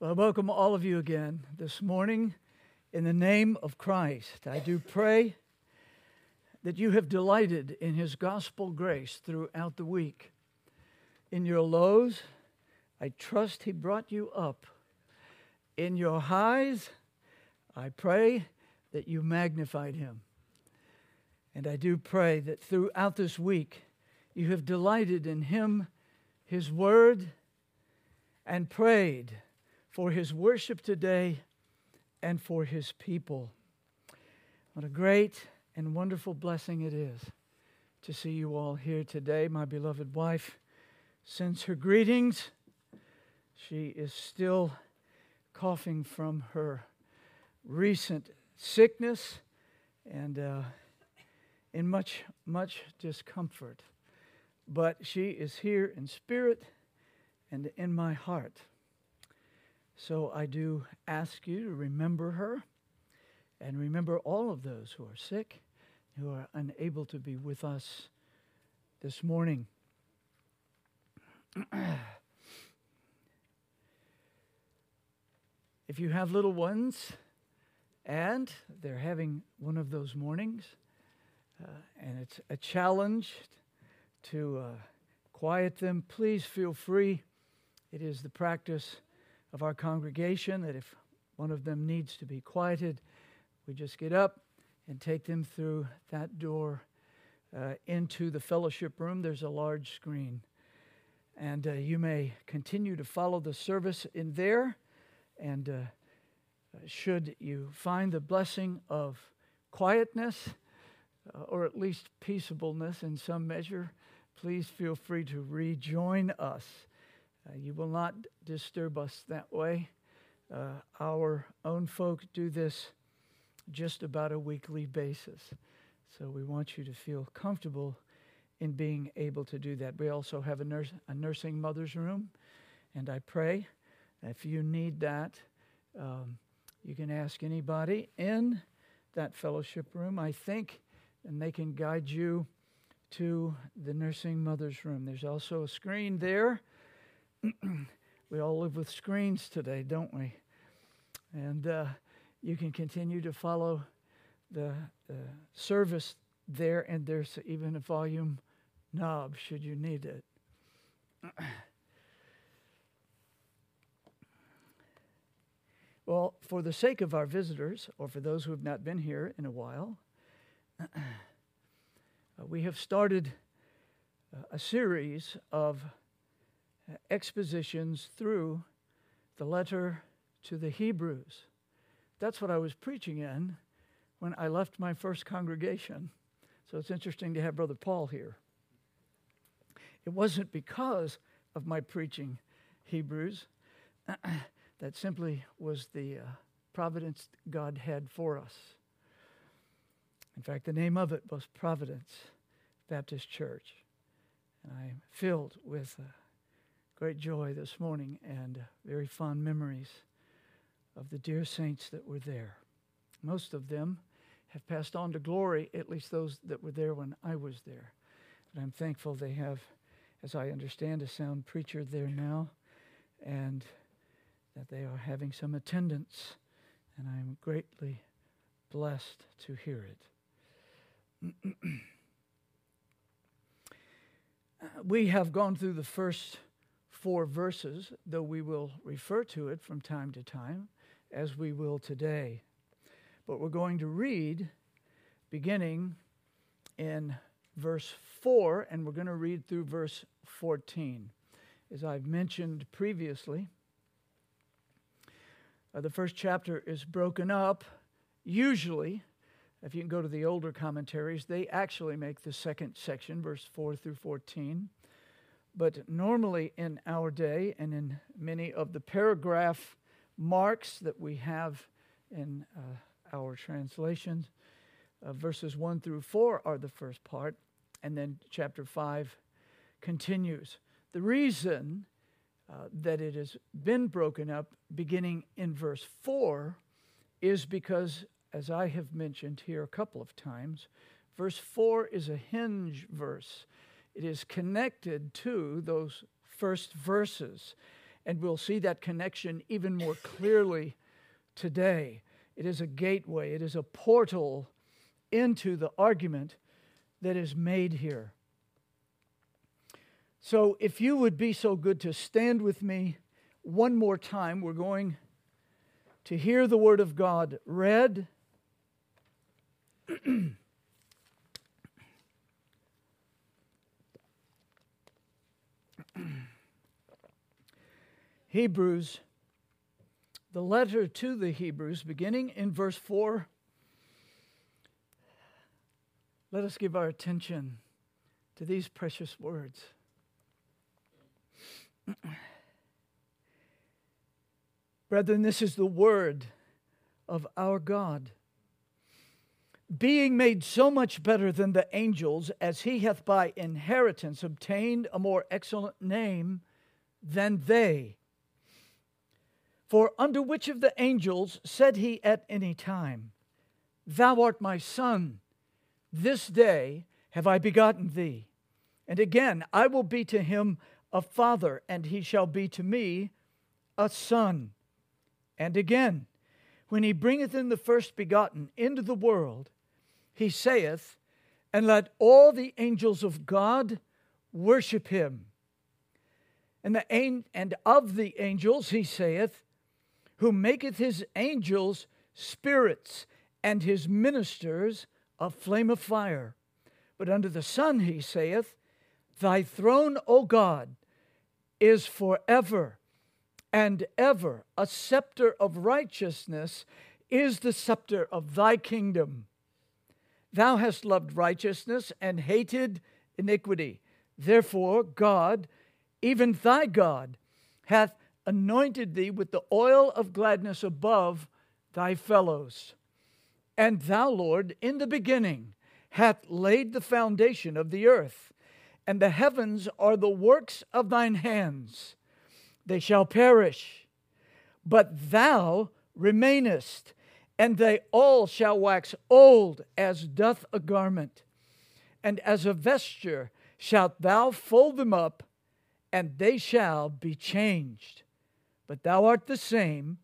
Well, I welcome all of you again this morning in the name of Christ. I do pray that you have delighted in his gospel grace throughout the week. In your lows, I trust he brought you up. In your highs, I pray that you magnified him. And I do pray that throughout this week, you have delighted in him, his word, and prayed for his worship today and for his people. What a great and wonderful blessing it is to see you all here today. My beloved wife sends her greetings. She is still coughing from her recent sickness and uh, in much, much discomfort. But she is here in spirit and in my heart. So I do ask you to remember her and remember all of those who are sick, who are unable to be with us this morning. if you have little ones and they're having one of those mornings, uh, and it's a challenge to uh, quiet them, please feel free. It is the practice of our congregation that if one of them needs to be quieted, we just get up and take them through that door uh, into the fellowship room. There's a large screen. And uh, you may continue to follow the service in there. And uh, should you find the blessing of quietness, uh, or at least peaceableness in some measure, please feel free to rejoin us uh, you will not disturb us that way. Uh, our own folk do this just about a weekly basis. So we want you to feel comfortable in being able to do that. We also have a, nurse, a nursing mother's room, and I pray if you need that, um, you can ask anybody in that fellowship room, I think, and they can guide you to the nursing mother's room. There's also a screen there we all live with screens today, don't we? And uh, you can continue to follow the, the service there, and there's even a volume knob should you need it. well, for the sake of our visitors, or for those who have not been here in a while, uh, we have started a series of expositions through the letter to the Hebrews. That's what I was preaching in when I left my first congregation. So it's interesting to have Brother Paul here. It wasn't because of my preaching Hebrews, that simply was the uh, providence God had for us. In fact, the name of it was Providence Baptist Church. And I'm filled with uh, great joy this morning and very fond memories of the dear saints that were there. Most of them have passed on to glory, at least those that were there when I was there. But I'm thankful they have, as I understand, a sound preacher there now, and that they are having some attendance, and I'm greatly blessed to hear it. Uh, we have gone through the first four verses, though we will refer to it from time to time, as we will today. But we're going to read beginning in verse 4, and we're going to read through verse 14. As I've mentioned previously, uh, the first chapter is broken up. Usually, if you can go to the older commentaries, they actually make the second section, verse 4 through 14. But normally in our day and in many of the paragraph marks that we have in uh, our translations, uh, verses 1 through 4 are the first part, and then chapter 5 continues. The reason uh, that it has been broken up beginning in verse 4 is because, as I have mentioned here a couple of times, verse 4 is a hinge verse. It is connected to those first verses. And we'll see that connection even more clearly today. It is a gateway, it is a portal into the argument that is made here. So, if you would be so good to stand with me one more time, we're going to hear the Word of God read. Hebrews, the letter to the Hebrews, beginning in verse 4. Let us give our attention to these precious words. Brethren, this is the word of our God. Being made so much better than the angels, as he hath by inheritance obtained a more excellent name than they. For unto which of the angels said he at any time, Thou art my son, this day have I begotten thee? And again, I will be to him a father, and he shall be to me a son. And again, when he bringeth in the first begotten into the world, he saith, And let all the angels of God worship him. And, the, and of the angels he saith, Who maketh his angels spirits and his ministers a flame of fire. But under the Son he saith, Thy throne, O God, is forever and ever. A scepter of righteousness is the scepter of thy kingdom. Thou hast loved righteousness and hated iniquity. Therefore, God, even thy God, hath anointed thee with the oil of gladness above thy fellows. And thou, Lord, in the beginning, hath laid the foundation of the earth, and the heavens are the works of thine hands they shall perish. But thou remainest, and they all shall wax old as doth a garment. And as a vesture shalt thou fold them up, and they shall be changed. But thou art the same,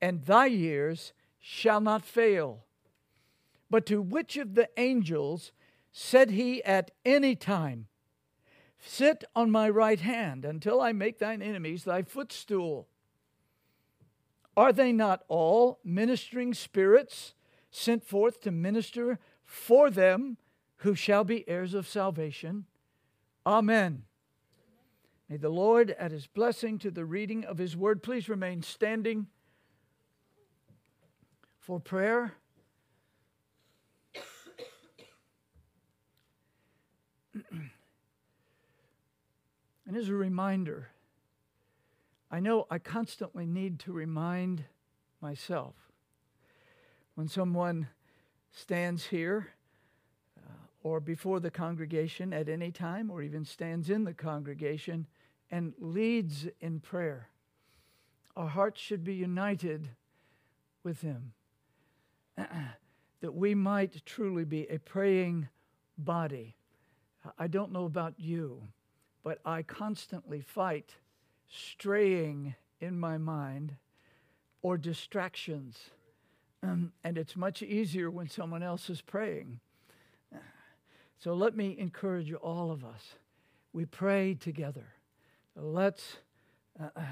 and thy years shall not fail. But to which of the angels said he at any time, Sit on my right hand until I make thine enemies thy footstool. Are they not all ministering spirits sent forth to minister for them who shall be heirs of salvation? Amen. May the Lord add his blessing to the reading of his word. Please remain standing for prayer. And as a reminder, I know I constantly need to remind myself when someone stands here uh, or before the congregation at any time, or even stands in the congregation and leads in prayer. Our hearts should be united with Him, that we might truly be a praying body. I don't know about you but I constantly fight straying in my mind or distractions. Um, and it's much easier when someone else is praying. So let me encourage all of us. We pray together. Let's, uh, uh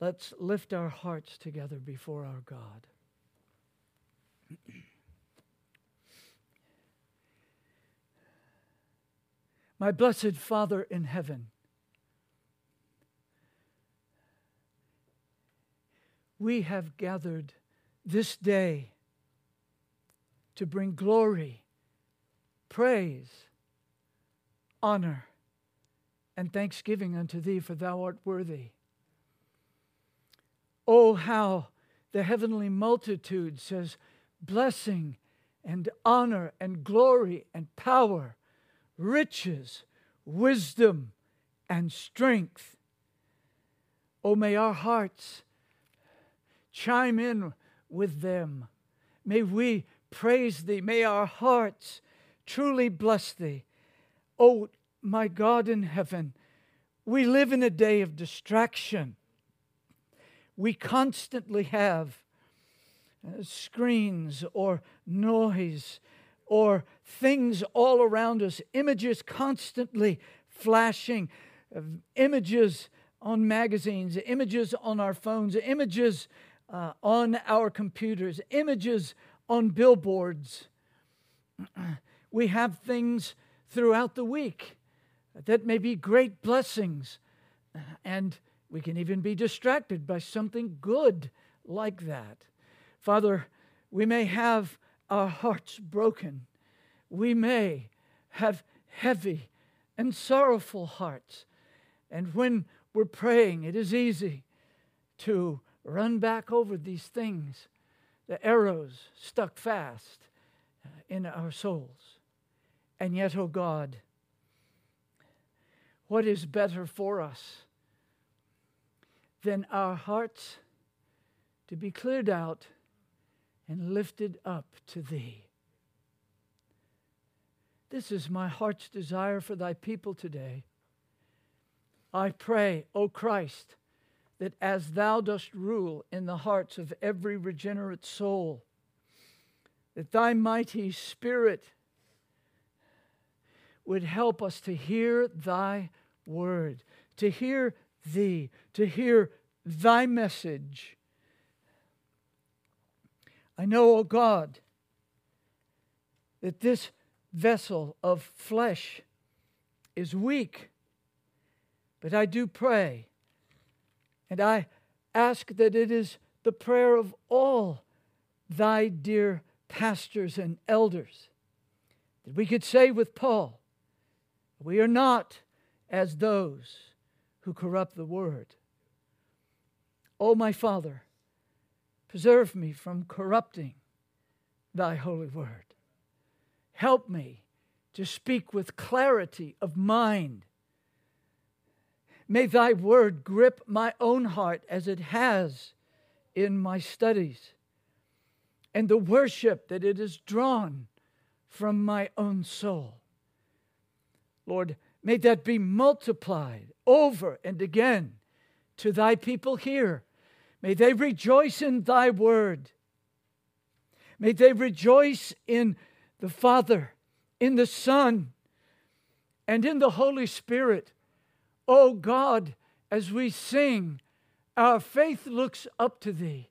let's lift our hearts together before our God. My blessed Father in heaven, we have gathered this day to bring glory, praise, honor, and thanksgiving unto thee, for thou art worthy. Oh, how the heavenly multitude says, blessing and honor and glory and power riches, wisdom, and strength. Oh, may our hearts chime in with them. May we praise thee. May our hearts truly bless thee. Oh, my God in heaven, we live in a day of distraction. we constantly have uh, screens or noise or things all around us, images constantly flashing, uh, images on magazines, images on our phones, images uh, on our computers, images on billboards. we have things throughout the week that may be great blessings, and we can even be distracted by something good like that. Father, we may have our hearts broken. We may have heavy and sorrowful hearts. And when we're praying, it is easy to run back over these things, the arrows stuck fast uh, in our souls. And yet, oh God, what is better for us than our hearts to be cleared out and lifted up to Thee? This is my heart's desire for Thy people today. I pray, O Christ, that as Thou dost rule in the hearts of every regenerate soul, that Thy mighty Spirit would help us to hear Thy word, to hear Thee, to hear Thy message. I know, O oh God, that this vessel of flesh is weak, but I do pray, and I ask that it is the prayer of all thy dear pastors and elders that we could say with Paul, we are not as those who corrupt the word. O my Father, preserve me from corrupting thy holy word. Help me to speak with clarity of mind. May thy word grip my own heart as it has in my studies, and the worship that it has drawn from my own soul. Lord, may that be multiplied over and again to thy people here. May they rejoice in thy word. May they rejoice in the Father, in the Son, and in the Holy Spirit. Oh God, as we sing, our faith looks up to thee.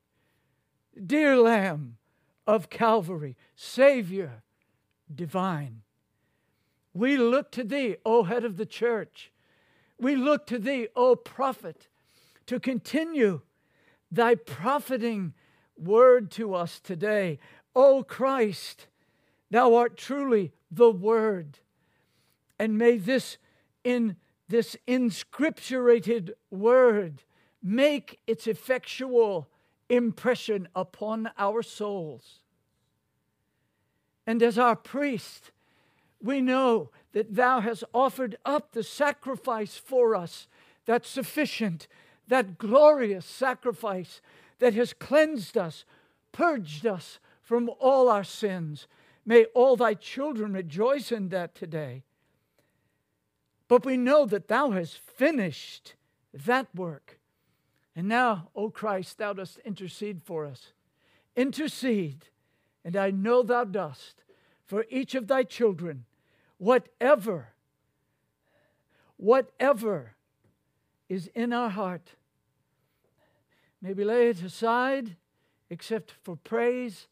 Dear Lamb of Calvary, Savior divine. We look to thee, O head of the church. We look to thee, O prophet, to continue thy profiting word to us today. O Christ, thou art truly the word. And may this in this inscripturated word make its effectual impression upon our souls. And as our priest, we know that thou hast offered up the sacrifice for us that sufficient, that glorious sacrifice that has cleansed us, purged us from all our sins. May all thy children rejoice in that today. But we know that thou hast finished that work. And now, O Christ, thou dost intercede for us. Intercede, and I know thou dost, for each of thy children whatever, whatever is in our heart, maybe lay it aside except for praise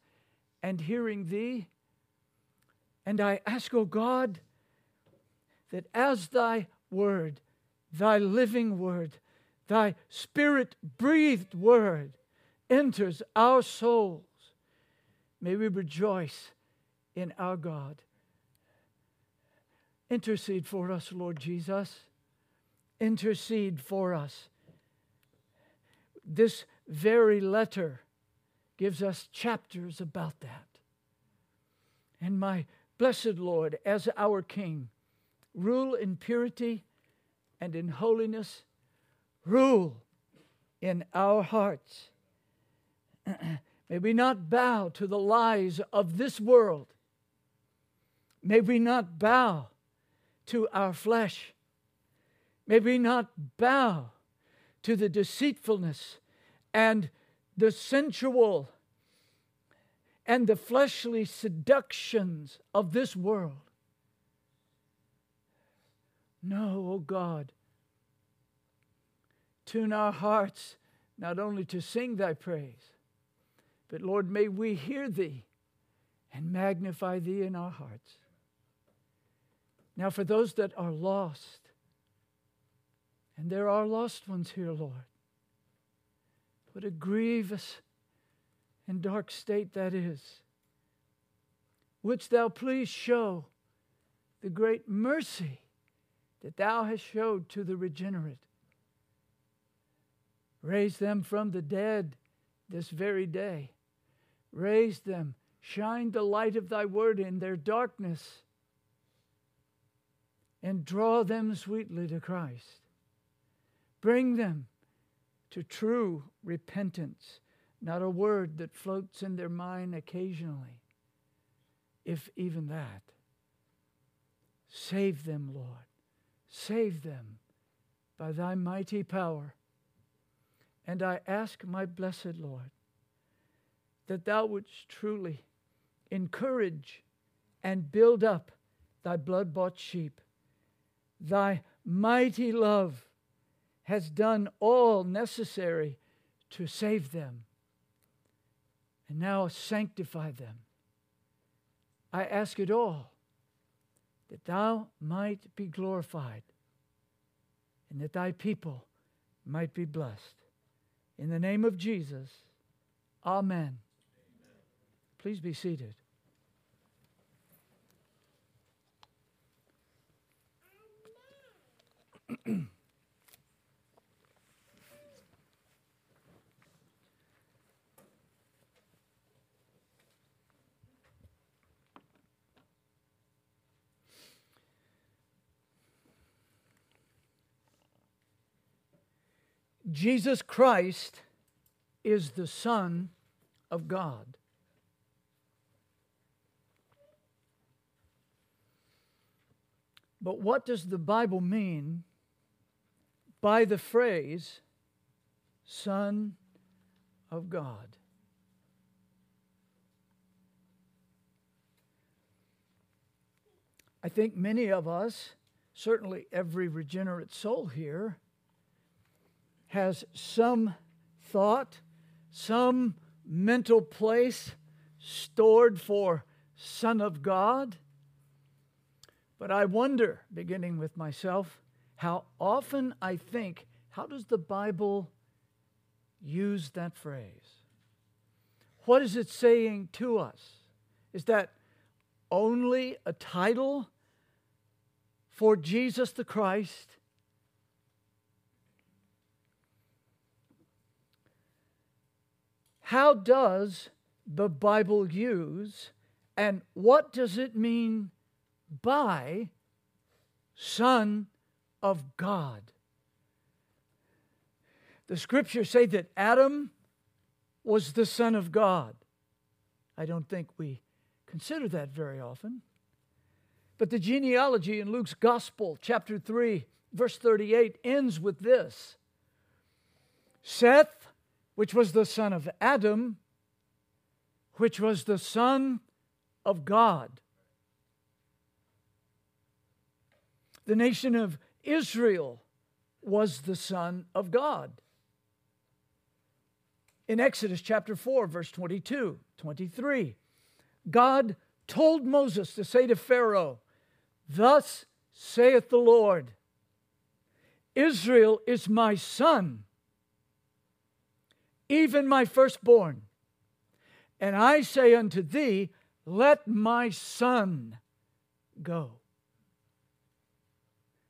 and hearing thee. And I ask, O God, that as thy word, thy living word, thy spirit breathed word enters our souls, may we rejoice in our God. Intercede for us, Lord Jesus. Intercede for us. This very letter gives us chapters about that. And my blessed Lord, as our King, rule in purity and in holiness, rule in our hearts. May we not bow to the lies of this world. May we not bow to our flesh. May we not bow to the deceitfulness and the sensual and the fleshly seductions of this world. No, oh God, tune our hearts not only to sing thy praise, but Lord, may we hear thee and magnify thee in our hearts. Now, for those that are lost, and there are lost ones here, Lord, what a grievous and dark state that is. Wouldst thou please show the great mercy that thou hast showed to the regenerate? Raise them from the dead this very day. Raise them. Shine the light of thy word in their darkness and draw them sweetly to Christ. Bring them to true repentance not a word that floats in their mind occasionally, if even that. Save them, Lord. Save them by thy mighty power. And I ask, my blessed Lord, that thou wouldst truly encourage and build up thy blood bought sheep. Thy mighty love has done all necessary to save them and now sanctify them. I ask it all that thou might be glorified and that thy people might be blessed. In the name of Jesus, amen. amen. Please be seated. Jesus Christ is the Son of God. But what does the Bible mean by the phrase Son of God? I think many of us, certainly every regenerate soul here, has some thought, some mental place stored for Son of God. But I wonder, beginning with myself, how often I think, how does the Bible use that phrase? What is it saying to us? Is that only a title for Jesus the Christ? How does the Bible use and what does it mean by Son of God? The scriptures say that Adam was the Son of God. I don't think we consider that very often. But the genealogy in Luke's Gospel, chapter 3, verse 38, ends with this Seth which was the son of Adam, which was the son of God. The nation of Israel was the son of God. In Exodus chapter 4, verse 22, 23, God told Moses to say to Pharaoh, Thus saith the Lord, Israel is my son even my firstborn. And I say unto thee, Let my son go.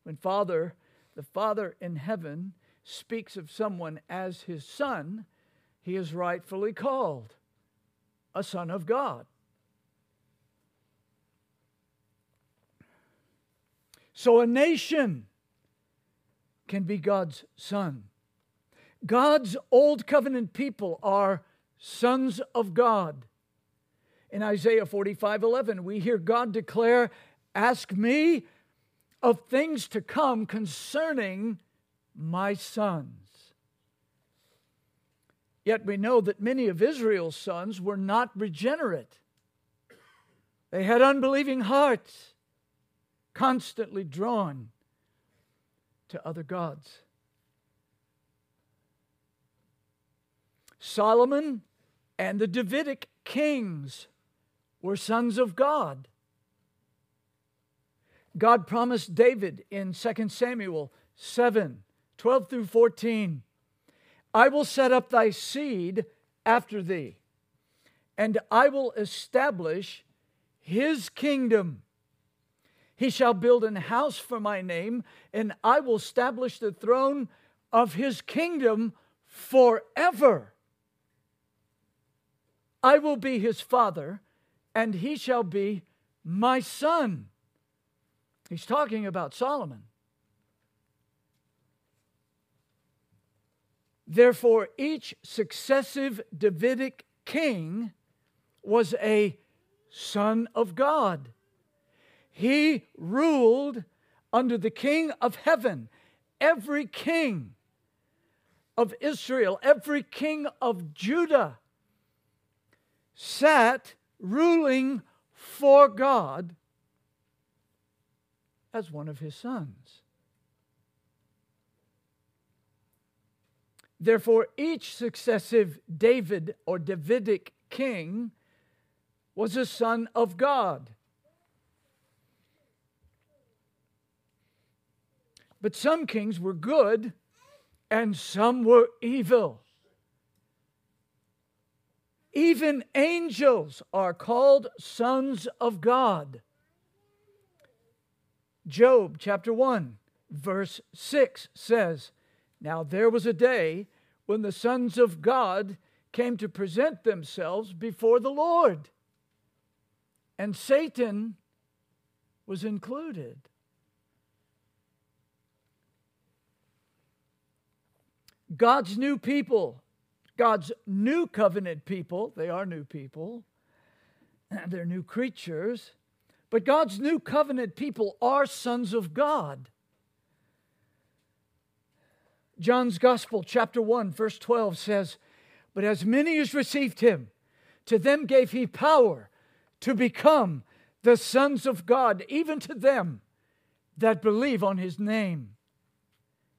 When Father, the Father in heaven, speaks of someone as his son, he is rightfully called a son of God. So a nation can be God's son. God's old covenant people are sons of God. In Isaiah 45 11, we hear God declare, Ask me of things to come concerning my sons. Yet we know that many of Israel's sons were not regenerate. They had unbelieving hearts, constantly drawn to other gods. Solomon and the Davidic kings were sons of God. God promised David in 2 Samuel 7 12 through 14 I will set up thy seed after thee, and I will establish his kingdom. He shall build an house for my name, and I will establish the throne of his kingdom forever. I will be his father, and he shall be my son. He's talking about Solomon. Therefore, each successive Davidic king was a son of God. He ruled under the king of heaven. Every king of Israel, every king of Judah sat ruling for God as one of his sons. Therefore, each successive David or Davidic king was a son of God. But some kings were good and some were evil. Even angels are called sons of God. Job chapter 1, verse 6 says, now there was a day when the sons of God came to present themselves before the Lord, and Satan was included. God's new people, God's new covenant people, they are new people, they're new creatures, but God's new covenant people are sons of God. John's Gospel, chapter 1, verse 12 says, But as many as received him, to them gave he power to become the sons of God, even to them that believe on his name.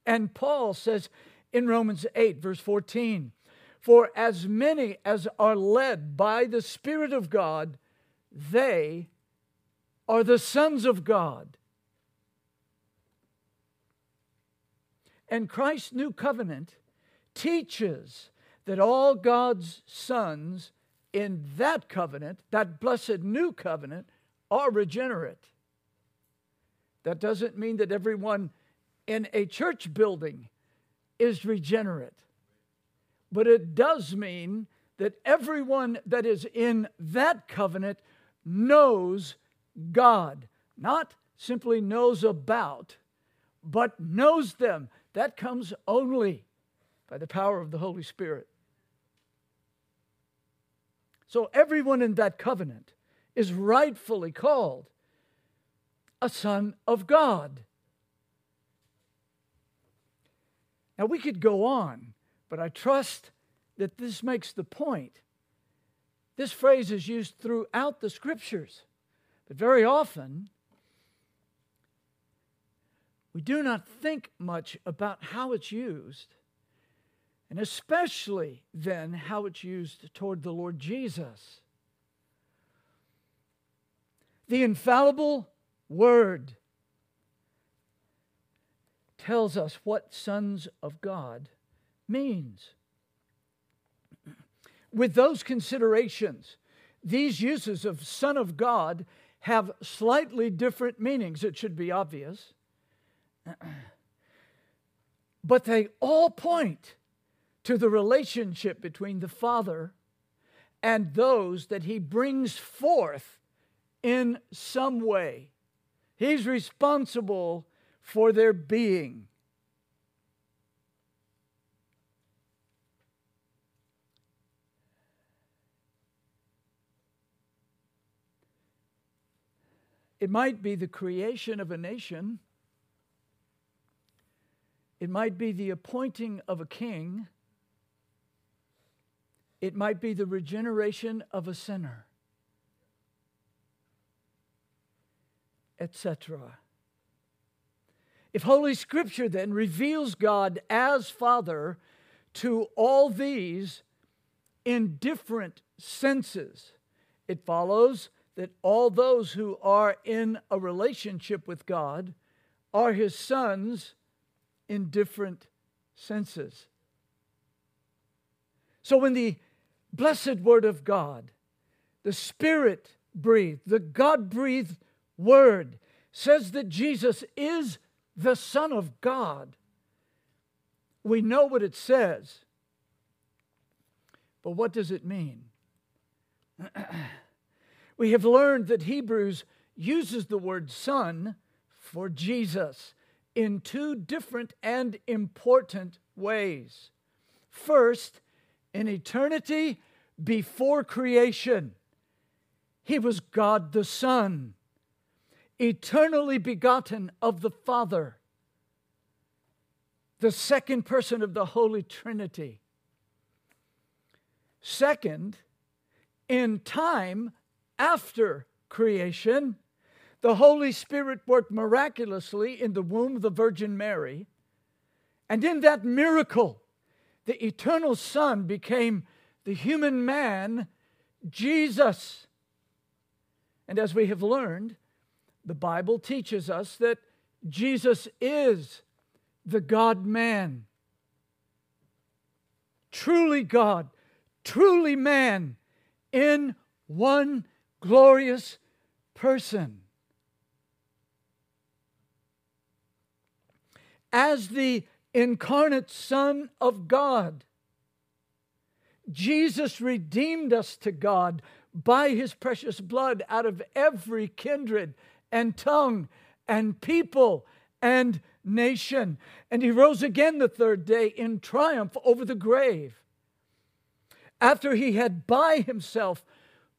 And Paul says in Romans 8, verse 14, For as many as are led by the Spirit of God, they are the sons of God. And Christ's new covenant teaches that all God's sons in that covenant, that blessed new covenant, are regenerate. That doesn't mean that everyone in a church building is regenerate, but it does mean that everyone that is in that covenant knows God, not simply knows about, but knows them, that comes only by the power of the Holy Spirit. So everyone in that covenant is rightfully called a son of God. Now we could go on, but I trust that this makes the point. This phrase is used throughout the scriptures, but very often we do not think much about how it's used, and especially then how it's used toward the Lord Jesus. The infallible Word tells us what sons of God means. With those considerations, these uses of Son of God have slightly different meanings. It should be obvious. but they all point to the relationship between the Father and those that He brings forth in some way. He's responsible for their being. It might be the creation of a nation it might be the appointing of a king. it might be the regeneration of a sinner, etc. If Holy Scripture then reveals God as Father to all these in different senses, it follows that all those who are in a relationship with God are His sons in different senses. So when the blessed Word of God, the Spirit breathed, the God breathed Word, says that Jesus is the Son of God. We know what it says, but what does it mean? we have learned that Hebrews uses the word Son for Jesus in two different and important ways. First, in eternity before creation, he was God the Son, eternally begotten of the Father, the second person of the Holy Trinity. Second, in time after creation, the Holy Spirit worked miraculously in the womb of the Virgin Mary. And in that miracle, the eternal Son became the human man, Jesus. And as we have learned, the Bible teaches us that Jesus is the God man. Truly God, truly man in one glorious person. As the incarnate Son of God, Jesus redeemed us to God by his precious blood out of every kindred and tongue and people and nation. And he rose again the third day in triumph over the grave. After he had by himself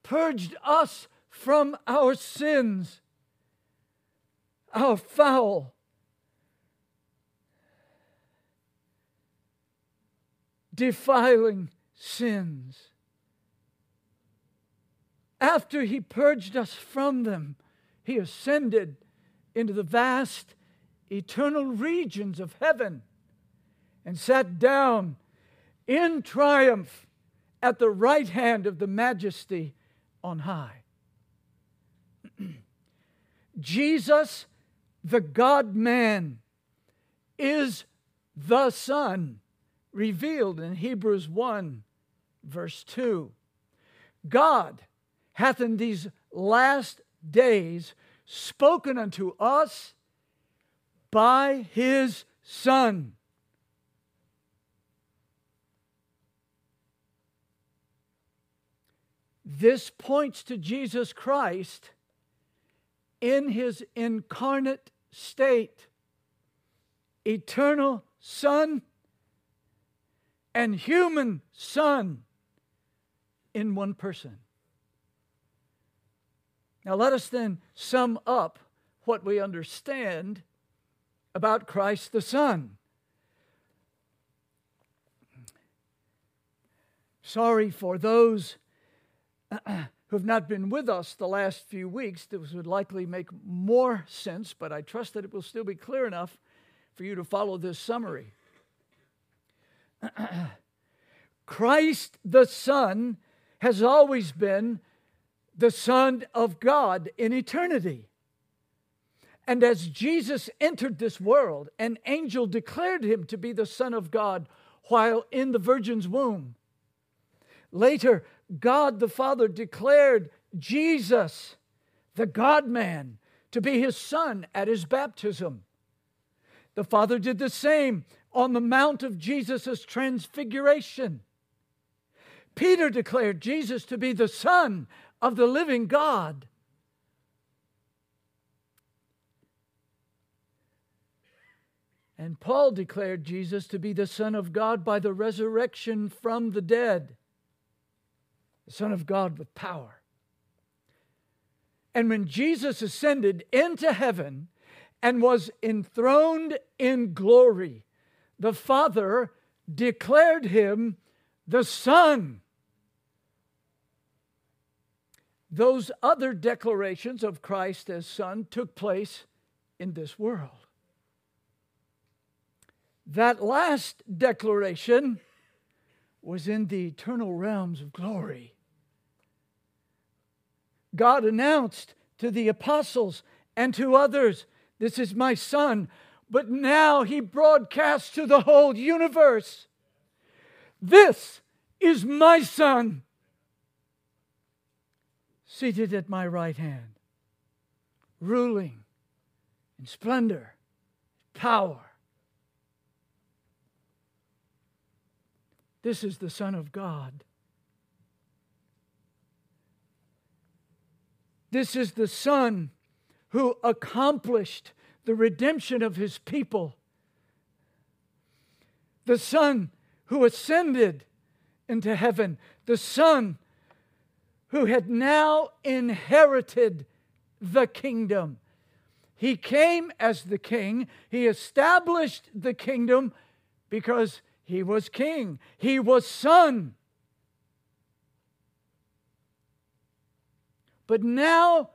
purged us from our sins, our foul, defiling sins. After he purged us from them, he ascended into the vast eternal regions of heaven and sat down in triumph at the right hand of the majesty on high. Jesus, the God man, is the Son revealed in Hebrews 1, verse 2. God hath in these last days spoken unto us by his Son. This points to Jesus Christ in his incarnate state, eternal Son and human Son in one person. Now, let us then sum up what we understand about Christ the Son. Sorry for those who have not been with us the last few weeks. This would likely make more sense, but I trust that it will still be clear enough for you to follow this summary. Christ the Son has always been the Son of God in eternity. And as Jesus entered this world, an angel declared him to be the Son of God while in the Virgin's womb. Later, God the Father declared Jesus, the God man, to be his Son at his baptism. The Father did the same on the Mount of Jesus' transfiguration. Peter declared Jesus to be the Son of the living God. And Paul declared Jesus to be the Son of God by the resurrection from the dead, the Son of God with power. And when Jesus ascended into heaven and was enthroned in glory, the Father declared him the Son. Those other declarations of Christ as Son took place in this world. That last declaration was in the eternal realms of glory. God announced to the apostles and to others, This is my Son. But now he broadcasts to the whole universe, This is my Son, seated at my right hand, ruling in splendor, power. This is the Son of God. This is the Son who accomplished the redemption of his people. The Son who ascended into heaven. The Son who had now inherited the kingdom. He came as the king, he established the kingdom because he was king, he was son. But now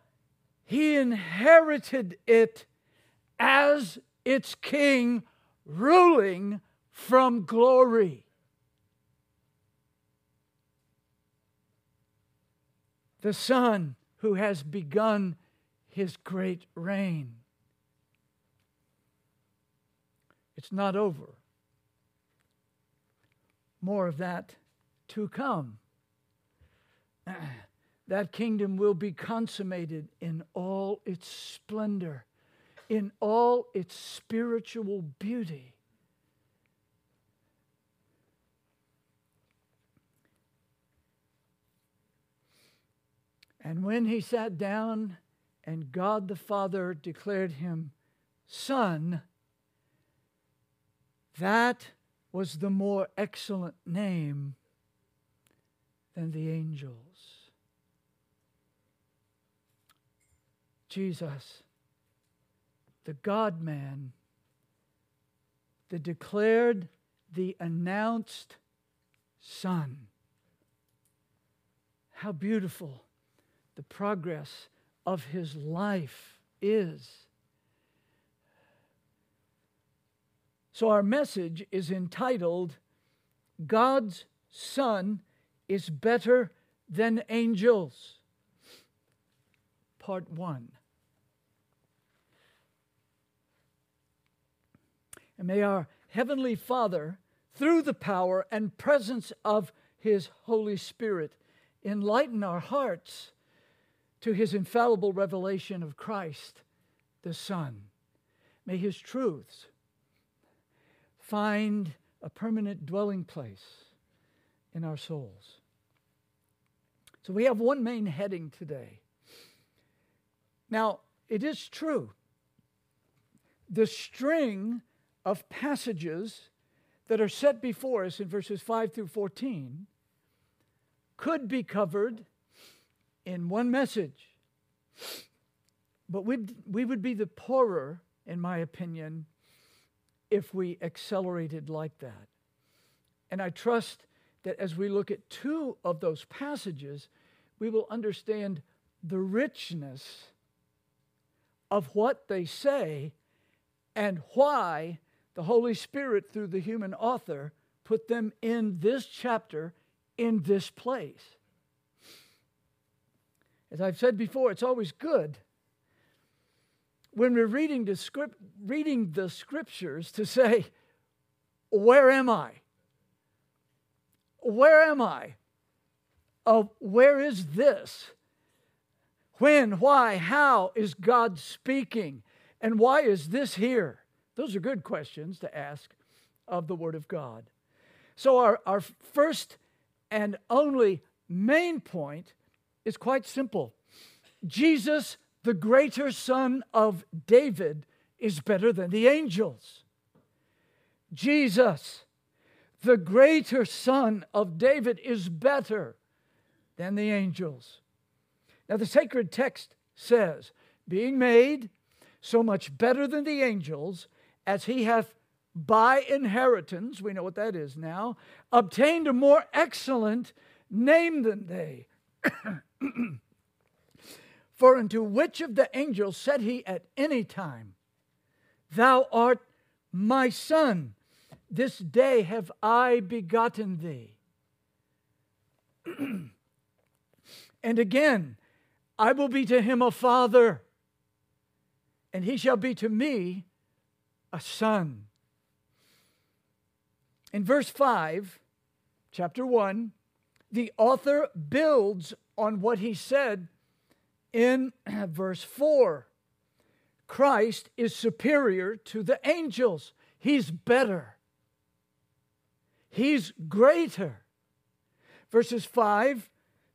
he inherited it as its king, ruling from glory. The Son who has begun his great reign. It's not over. More of that to come. That kingdom will be consummated in all its splendor, in all its spiritual beauty. And when he sat down and God the Father declared him Son, that was the more excellent name than the angels. Jesus, the God man, the declared, the announced Son. How beautiful the progress of his life is. So, our message is entitled God's Son is Better Than Angels. Part 1. And may our Heavenly Father, through the power and presence of His Holy Spirit, enlighten our hearts to His infallible revelation of Christ, the Son. May His truths find a permanent dwelling place in our souls. So we have one main heading today. Now, it is true, the string of passages that are set before us in verses 5 through 14 could be covered in one message. But we'd, we would be the poorer, in my opinion, if we accelerated like that. And I trust that as we look at two of those passages, we will understand the richness of what they say and why the Holy Spirit, through the human author, put them in this chapter, in this place. As I've said before, it's always good when we're reading the, script, reading the scriptures to say, Where am I? Where am I? Uh, where is this? When, why, how is God speaking? And why is this here? Those are good questions to ask of the Word of God. So, our, our first and only main point is quite simple Jesus the greater son of David is better than the angels. Jesus, the greater son of David, is better than the angels. Now, the sacred text says, being made so much better than the angels, as he hath by inheritance, we know what that is now, obtained a more excellent name than they. For unto which of the angels said he at any time, Thou art my son, this day have I begotten thee? and again, I will be to him a father, and he shall be to me a son. In verse 5, chapter 1, the author builds on what he said in verse 4. Christ is superior to the angels. He's better. He's greater. Verses 5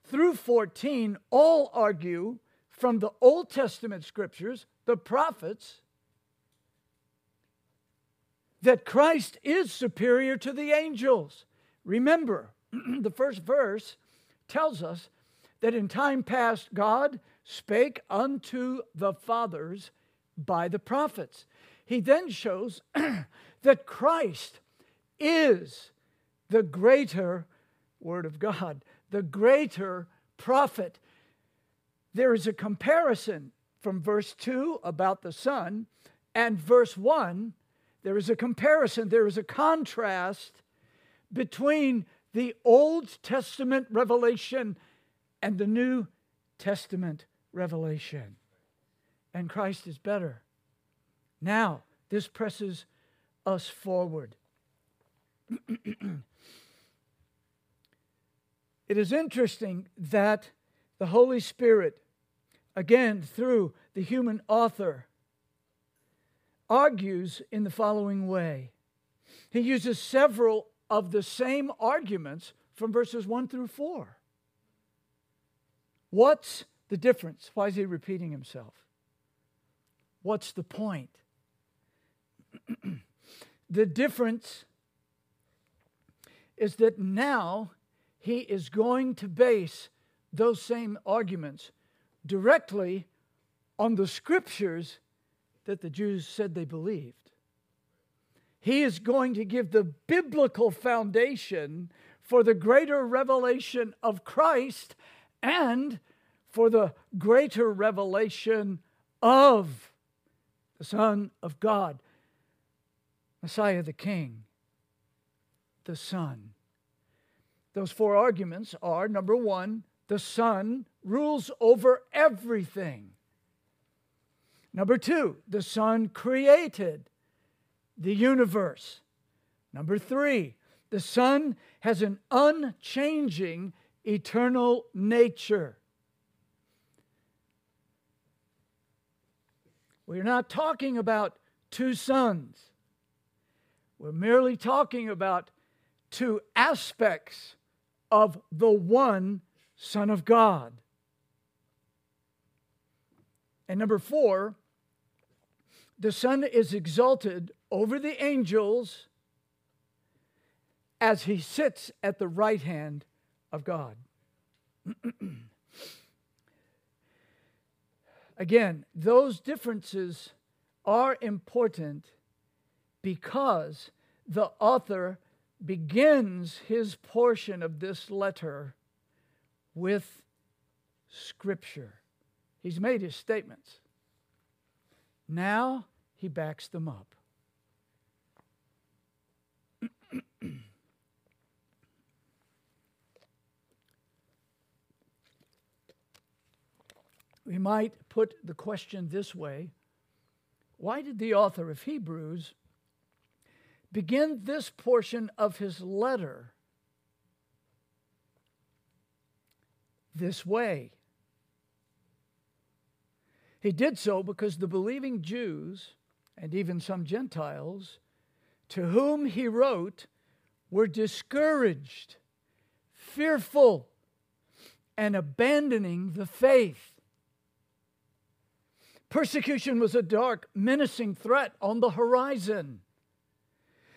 through 14 all argue from the Old Testament scriptures, the prophets, that Christ is superior to the angels. Remember, the first verse tells us that in time past God spake unto the fathers by the prophets. He then shows that Christ is the greater Word of God, the greater prophet. There is a comparison from verse 2 about the Son and verse 1. There is a comparison, there is a contrast between the Old Testament revelation and the New Testament revelation. And Christ is better. Now, this presses us forward. it is interesting that the Holy Spirit, again through the human author, argues in the following way. He uses several of the same arguments from verses 1 through 4. What's the difference? Why is he repeating himself? What's the point? the difference is that now he is going to base those same arguments directly on the scriptures that the Jews said they believed. He is going to give the biblical foundation for the greater revelation of Christ and for the greater revelation of the Son of God, Messiah the King, the Son. Those four arguments are number one, the Son rules over everything. Number two, the Son created the universe. Number three, the Son has an unchanging eternal nature. We're not talking about two sons. We're merely talking about two aspects of the one Son of God. And number four, the Son is exalted over the angels as he sits at the right hand of God. Again, those differences are important because the author begins his portion of this letter with Scripture. He's made his statements. Now he backs them up. We might put the question this way Why did the author of Hebrews begin this portion of his letter this way? He did so because the believing Jews and even some Gentiles to whom he wrote were discouraged, fearful, and abandoning the faith. Persecution was a dark, menacing threat on the horizon.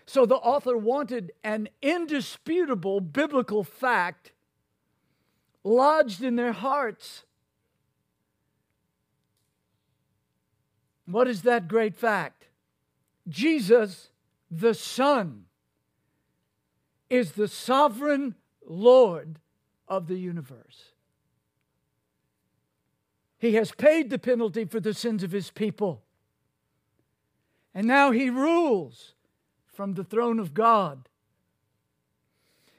So the author wanted an indisputable biblical fact lodged in their hearts. What is that great fact? Jesus, the Son, is the sovereign Lord of the universe. He has paid the penalty for the sins of his people. And now he rules from the throne of God.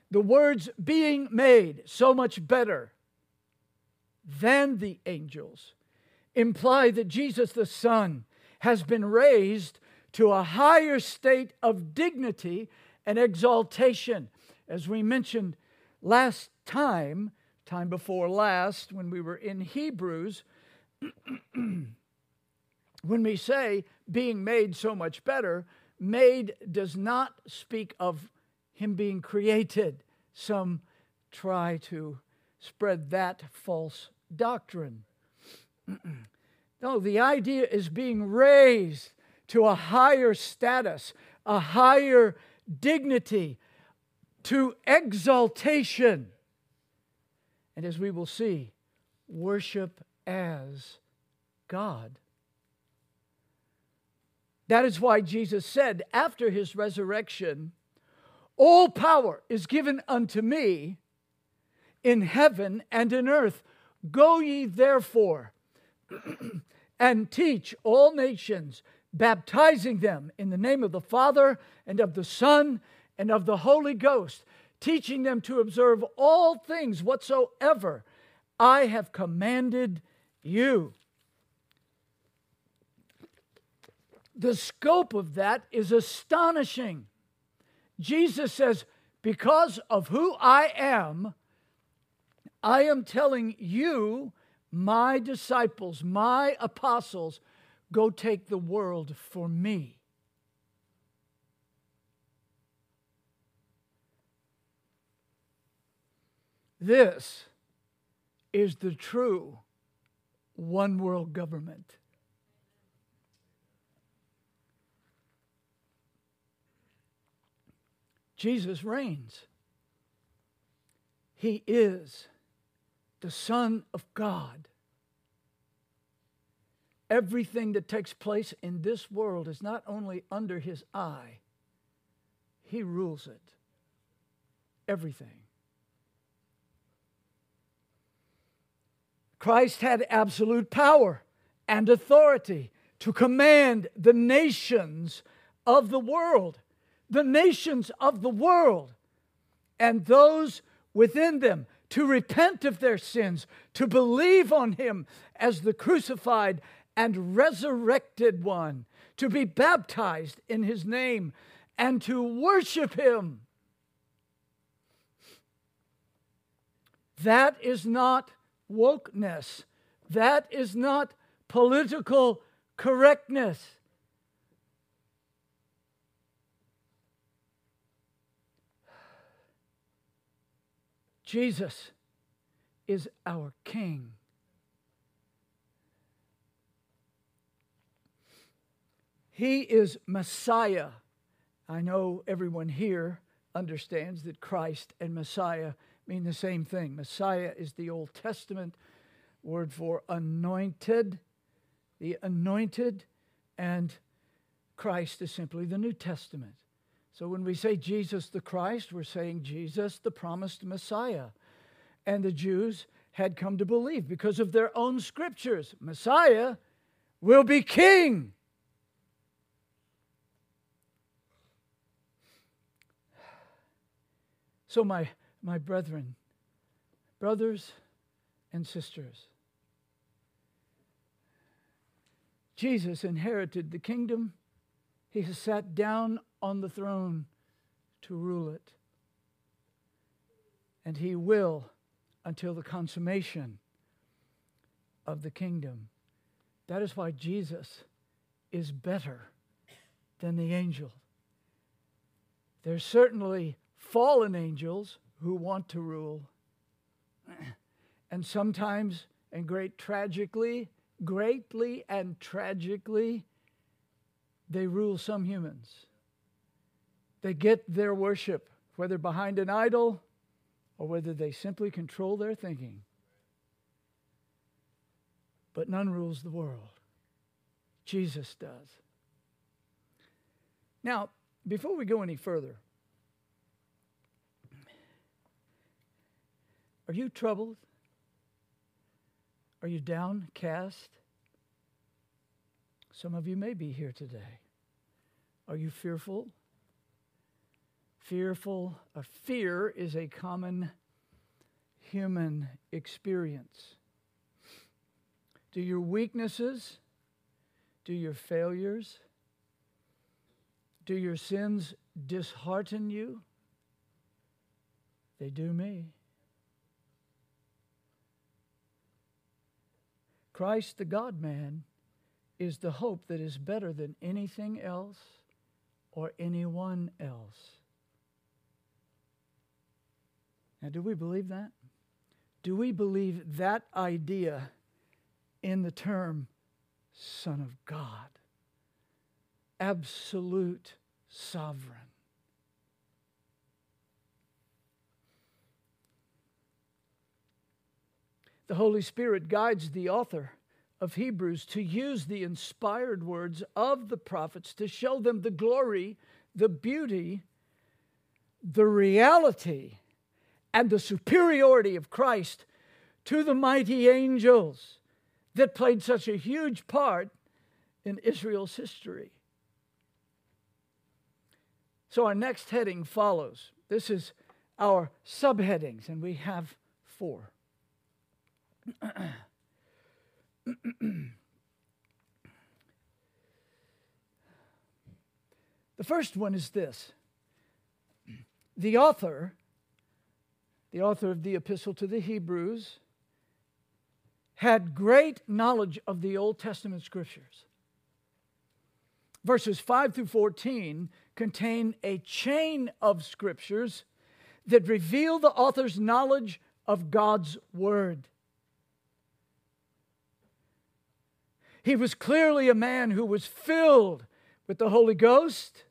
The words being made so much better than the angels imply that Jesus the Son has been raised to a higher state of dignity and exaltation. As we mentioned last time, time before last, when we were in Hebrews, when we say being made so much better, made does not speak of him being created. Some try to spread that false doctrine. no, the idea is being raised to a higher status, a higher dignity, to exaltation. And as we will see, worship as God. That is why Jesus said after his resurrection, All power is given unto me in heaven and in earth. Go ye therefore and teach all nations, baptizing them in the name of the Father and of the Son and of the Holy Ghost, teaching them to observe all things whatsoever I have commanded you. The scope of that is astonishing. Jesus says, Because of who I am, I am telling you, my disciples, my apostles, go take the world for me. This is the true one world government. Jesus reigns. He is the Son of God. Everything that takes place in this world is not only under his eye, he rules it. Everything. Christ had absolute power and authority to command the nations of the world, the nations of the world, and those within them to repent of their sins, to believe on him as the crucified and resurrected one, to be baptized in his name, and to worship him. That is not wokeness. That is not political correctness. Jesus is our King. He is Messiah. I know everyone here understands that Christ and Messiah mean the same thing. Messiah is the Old Testament word for anointed, the anointed, and Christ is simply the New Testament. So when we say Jesus the Christ, we're saying Jesus the promised Messiah. And the Jews had come to believe because of their own scriptures Messiah will be king. So, my, my brethren, brothers and sisters, Jesus inherited the kingdom. He has sat down on the throne to rule it. And he will until the consummation of the kingdom. That is why Jesus is better than the angel. There's certainly fallen angels who want to rule. And sometimes, and great tragically, greatly and tragically, they rule some humans. They get their worship, whether behind an idol or whether they simply control their thinking. But none rules the world. Jesus does. Now, before we go any further, are you troubled? Are you downcast? Some of you may be here today. Are you fearful? Fearful, a fear is a common human experience. Do your weaknesses, do your failures, do your sins dishearten you? They do me. Christ, the God man, is the hope that is better than anything else or anyone else. Now, do we believe that? Do we believe that idea in the term Son of God? Absolute sovereign. The Holy Spirit guides the author of Hebrews to use the inspired words of the prophets to show them the glory, the beauty, the reality, and the superiority of Christ to the mighty angels that played such a huge part in Israel's history. So, our next heading follows. This is our subheadings, and we have four. The first one is this the author, the author of the epistle to the Hebrews, had great knowledge of the Old Testament scriptures. Verses 5 through 14 contain a chain of scriptures that reveal the author's knowledge of God's Word. He was clearly a man who was filled with the Holy Ghost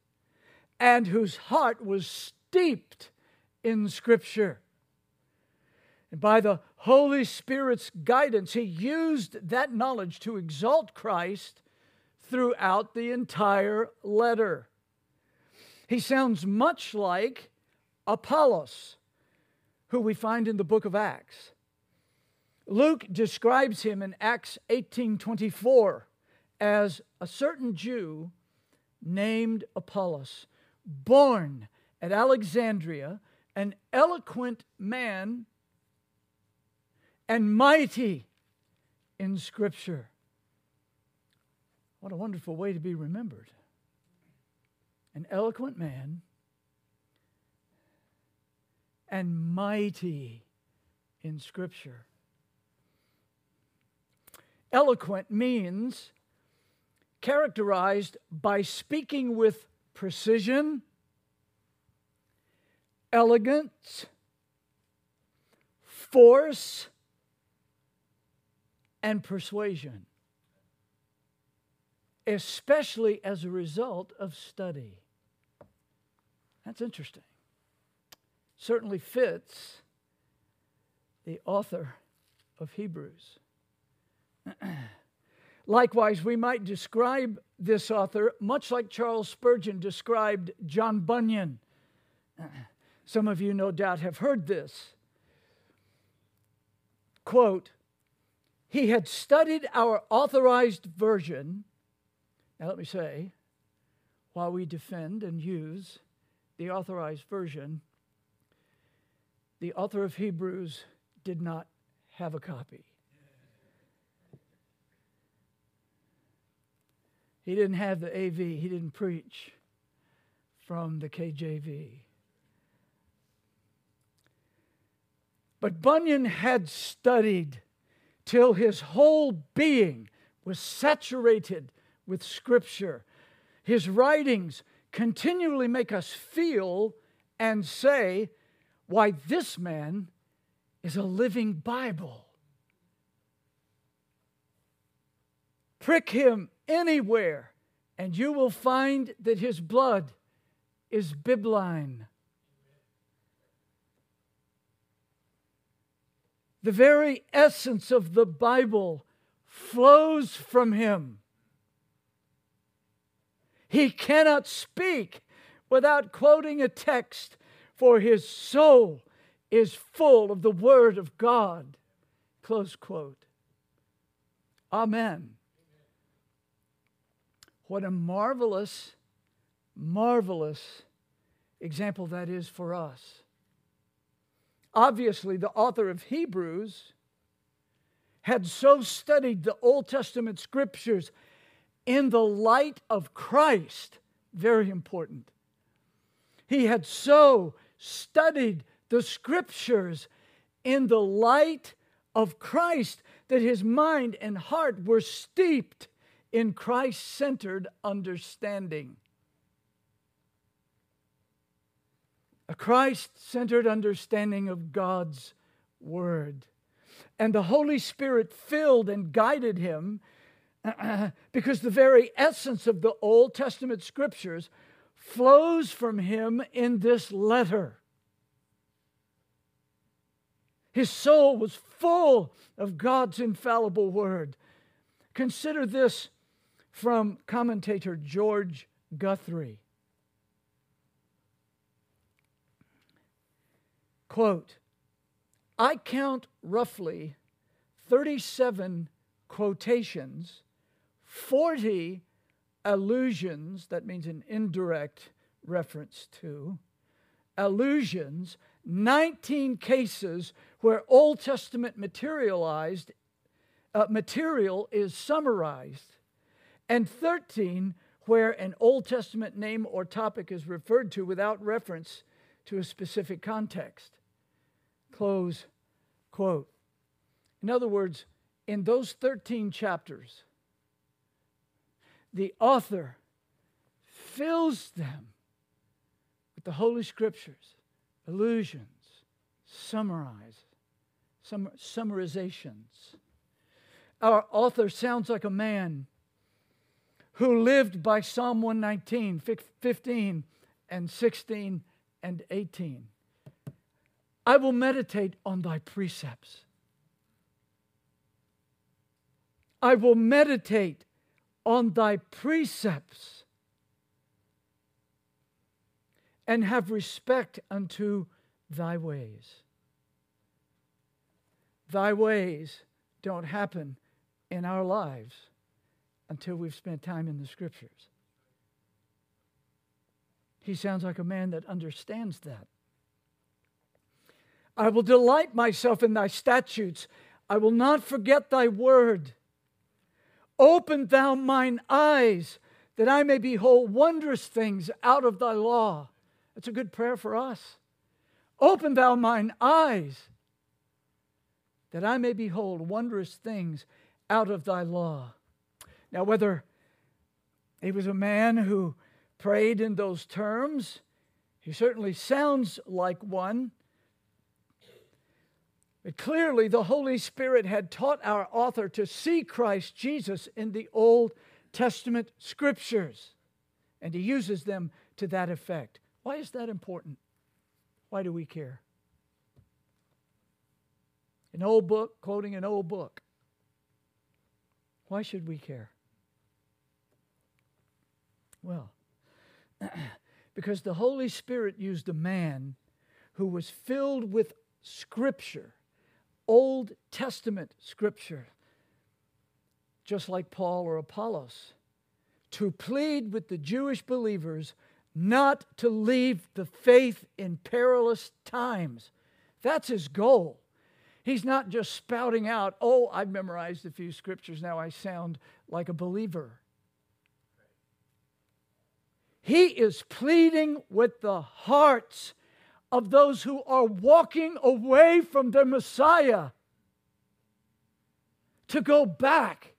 and whose heart was steeped in Scripture. And by the Holy Spirit's guidance, he used that knowledge to exalt Christ throughout the entire letter. He sounds much like Apollos, who we find in the book of Acts. Luke describes him in Acts 18:24 as a certain Jew named Apollos, born at Alexandria, an eloquent man and mighty in Scripture. What a wonderful way to be remembered. An eloquent man and mighty in Scripture. Eloquent means characterized by speaking with precision, elegance, force, and persuasion, especially as a result of study. That's interesting. Certainly fits the author of Hebrews. Likewise, we might describe this author much like Charles Spurgeon described John Bunyan. Some of you, no doubt, have heard this. Quote, he had studied our authorized version. Now, let me say, while we defend and use the authorized version, the author of Hebrews did not have a copy. He didn't have the AV, he didn't preach from the KJV. But Bunyan had studied till his whole being was saturated with Scripture. His writings continually make us feel and say, why, this man is a living Bible. Prick him anywhere, and you will find that his blood is bibline. The very essence of the Bible flows from him. He cannot speak without quoting a text, for his soul is full of the Word of God. Close quote. Amen. What a marvelous, marvelous example that is for us. Obviously, the author of Hebrews had so studied the Old Testament scriptures in the light of Christ, very important. He had so studied the scriptures in the light of Christ that his mind and heart were steeped in Christ centered understanding. A Christ centered understanding of God's Word. And the Holy Spirit filled and guided him because the very essence of the Old Testament scriptures flows from him in this letter. His soul was full of God's infallible word. Consider this from commentator George Guthrie. Quote, I count roughly 37 quotations, 40 allusions, that means an indirect reference to, allusions, 19 cases where Old Testament materialized uh, material is summarized, and 13 where an Old Testament name or topic is referred to without reference to a specific context. Close quote. In other words, in those 13 chapters, the author fills them with the Holy Scriptures, allusions, summarize, sum, summarizations. Our author sounds like a man who lived by Psalm 119, 15, and 16, and 18. I will meditate on thy precepts. I will meditate on thy precepts and have respect unto thy ways. Thy ways don't happen in our lives until we've spent time in the scriptures. He sounds like a man that understands that. I will delight myself in thy statutes. I will not forget thy word. Open thou mine eyes that I may behold wondrous things out of thy law. That's a good prayer for us. Open thou mine eyes that I may behold wondrous things out of thy law. Now, whether he was a man who prayed in those terms, he certainly sounds like one but clearly, the Holy Spirit had taught our author to see Christ Jesus in the Old Testament scriptures, and he uses them to that effect. Why is that important? Why do we care? An old book, quoting an old book. Why should we care? Well, because the Holy Spirit used a man who was filled with Scripture Old Testament scripture, just like Paul or Apollos, to plead with the Jewish believers not to leave the faith in perilous times. That's his goal. He's not just spouting out, oh, I've memorized a few scriptures, now I sound like a believer. He is pleading with the hearts of those who are walking away from the Messiah to go back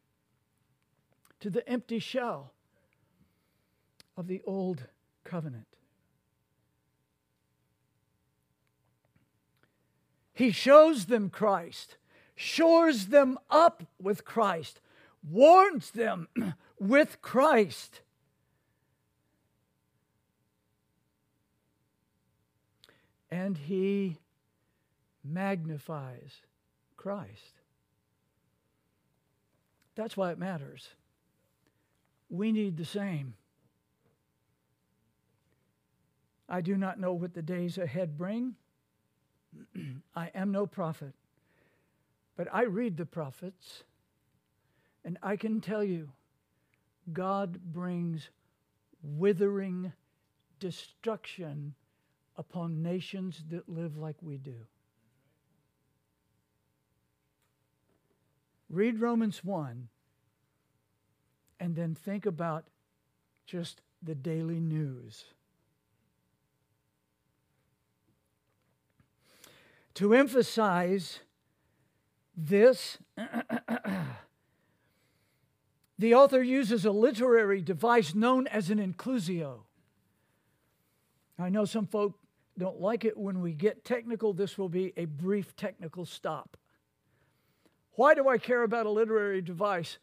to the empty shell of the old covenant. He shows them Christ, shores them up with Christ, warns them with Christ. And he magnifies Christ. That's why it matters. We need the same. I do not know what the days ahead bring. I am no prophet, but I read the prophets, And I can tell you, God brings withering destruction upon nations that live like we do. Read Romans 1 and then think about just the daily news. To emphasize this, the author uses a literary device known as an inclusio. I know some folk don't like it when we get technical. This will be a brief technical stop. Why do I care about a literary device?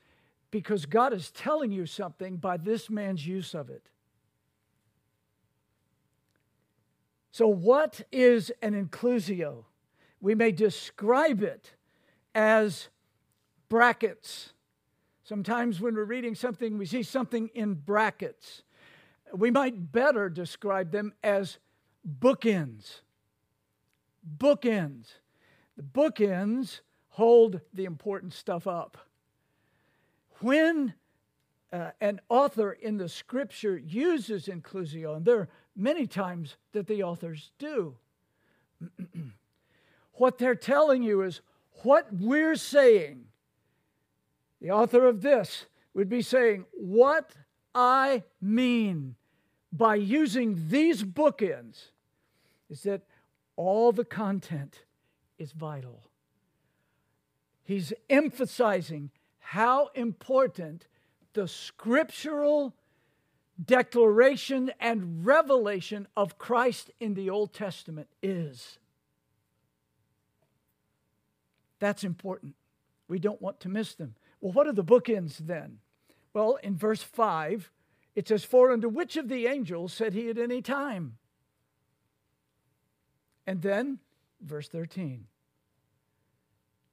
Because God is telling you something by this man's use of it. So, what is an inclusio? We may describe it as brackets. Sometimes when we're reading something, we see something in brackets. We might better describe them as bookends. Bookends. The bookends hold the important stuff up. When uh, an author in the scripture uses inclusio, and there are many times that the authors do, what they're telling you is what we're saying. The author of this would be saying, What I mean by using these bookends is that all the content is vital. He's emphasizing how important the scriptural declaration and revelation of Christ in the Old Testament is. That's important. We don't want to miss them. Well, what are the bookends then? Well, in verse 5, it says, For unto which of the angels said he at any time? And then, verse 13,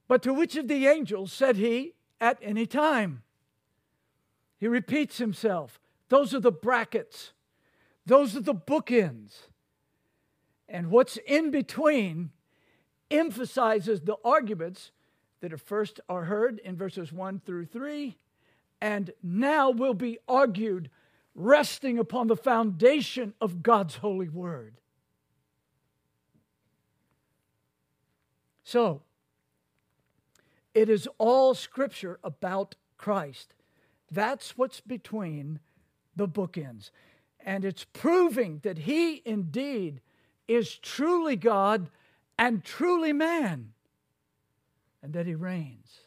But to which of the angels said he at any time? He repeats himself. Those are the brackets, those are the bookends. And what's in between emphasizes the arguments that are first are heard in verses 1 through 3 and now will be argued resting upon the foundation of God's holy word. So, it is all scripture about Christ. That's what's between the bookends. And it's proving that he indeed is truly God and truly man, and that he reigns.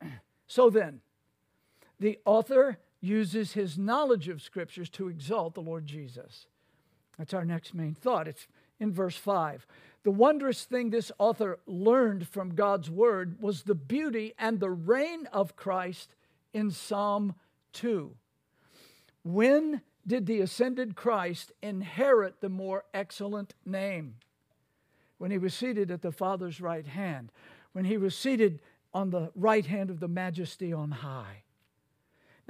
so then, the author uses his knowledge of scriptures to exalt the Lord Jesus. That's our next main thought. It's in verse 5. The wondrous thing this author learned from God's word was the beauty and the reign of Christ in Psalm 2. When did the ascended Christ inherit the more excellent name? when he was seated at the Father's right hand, when he was seated on the right hand of the majesty on high.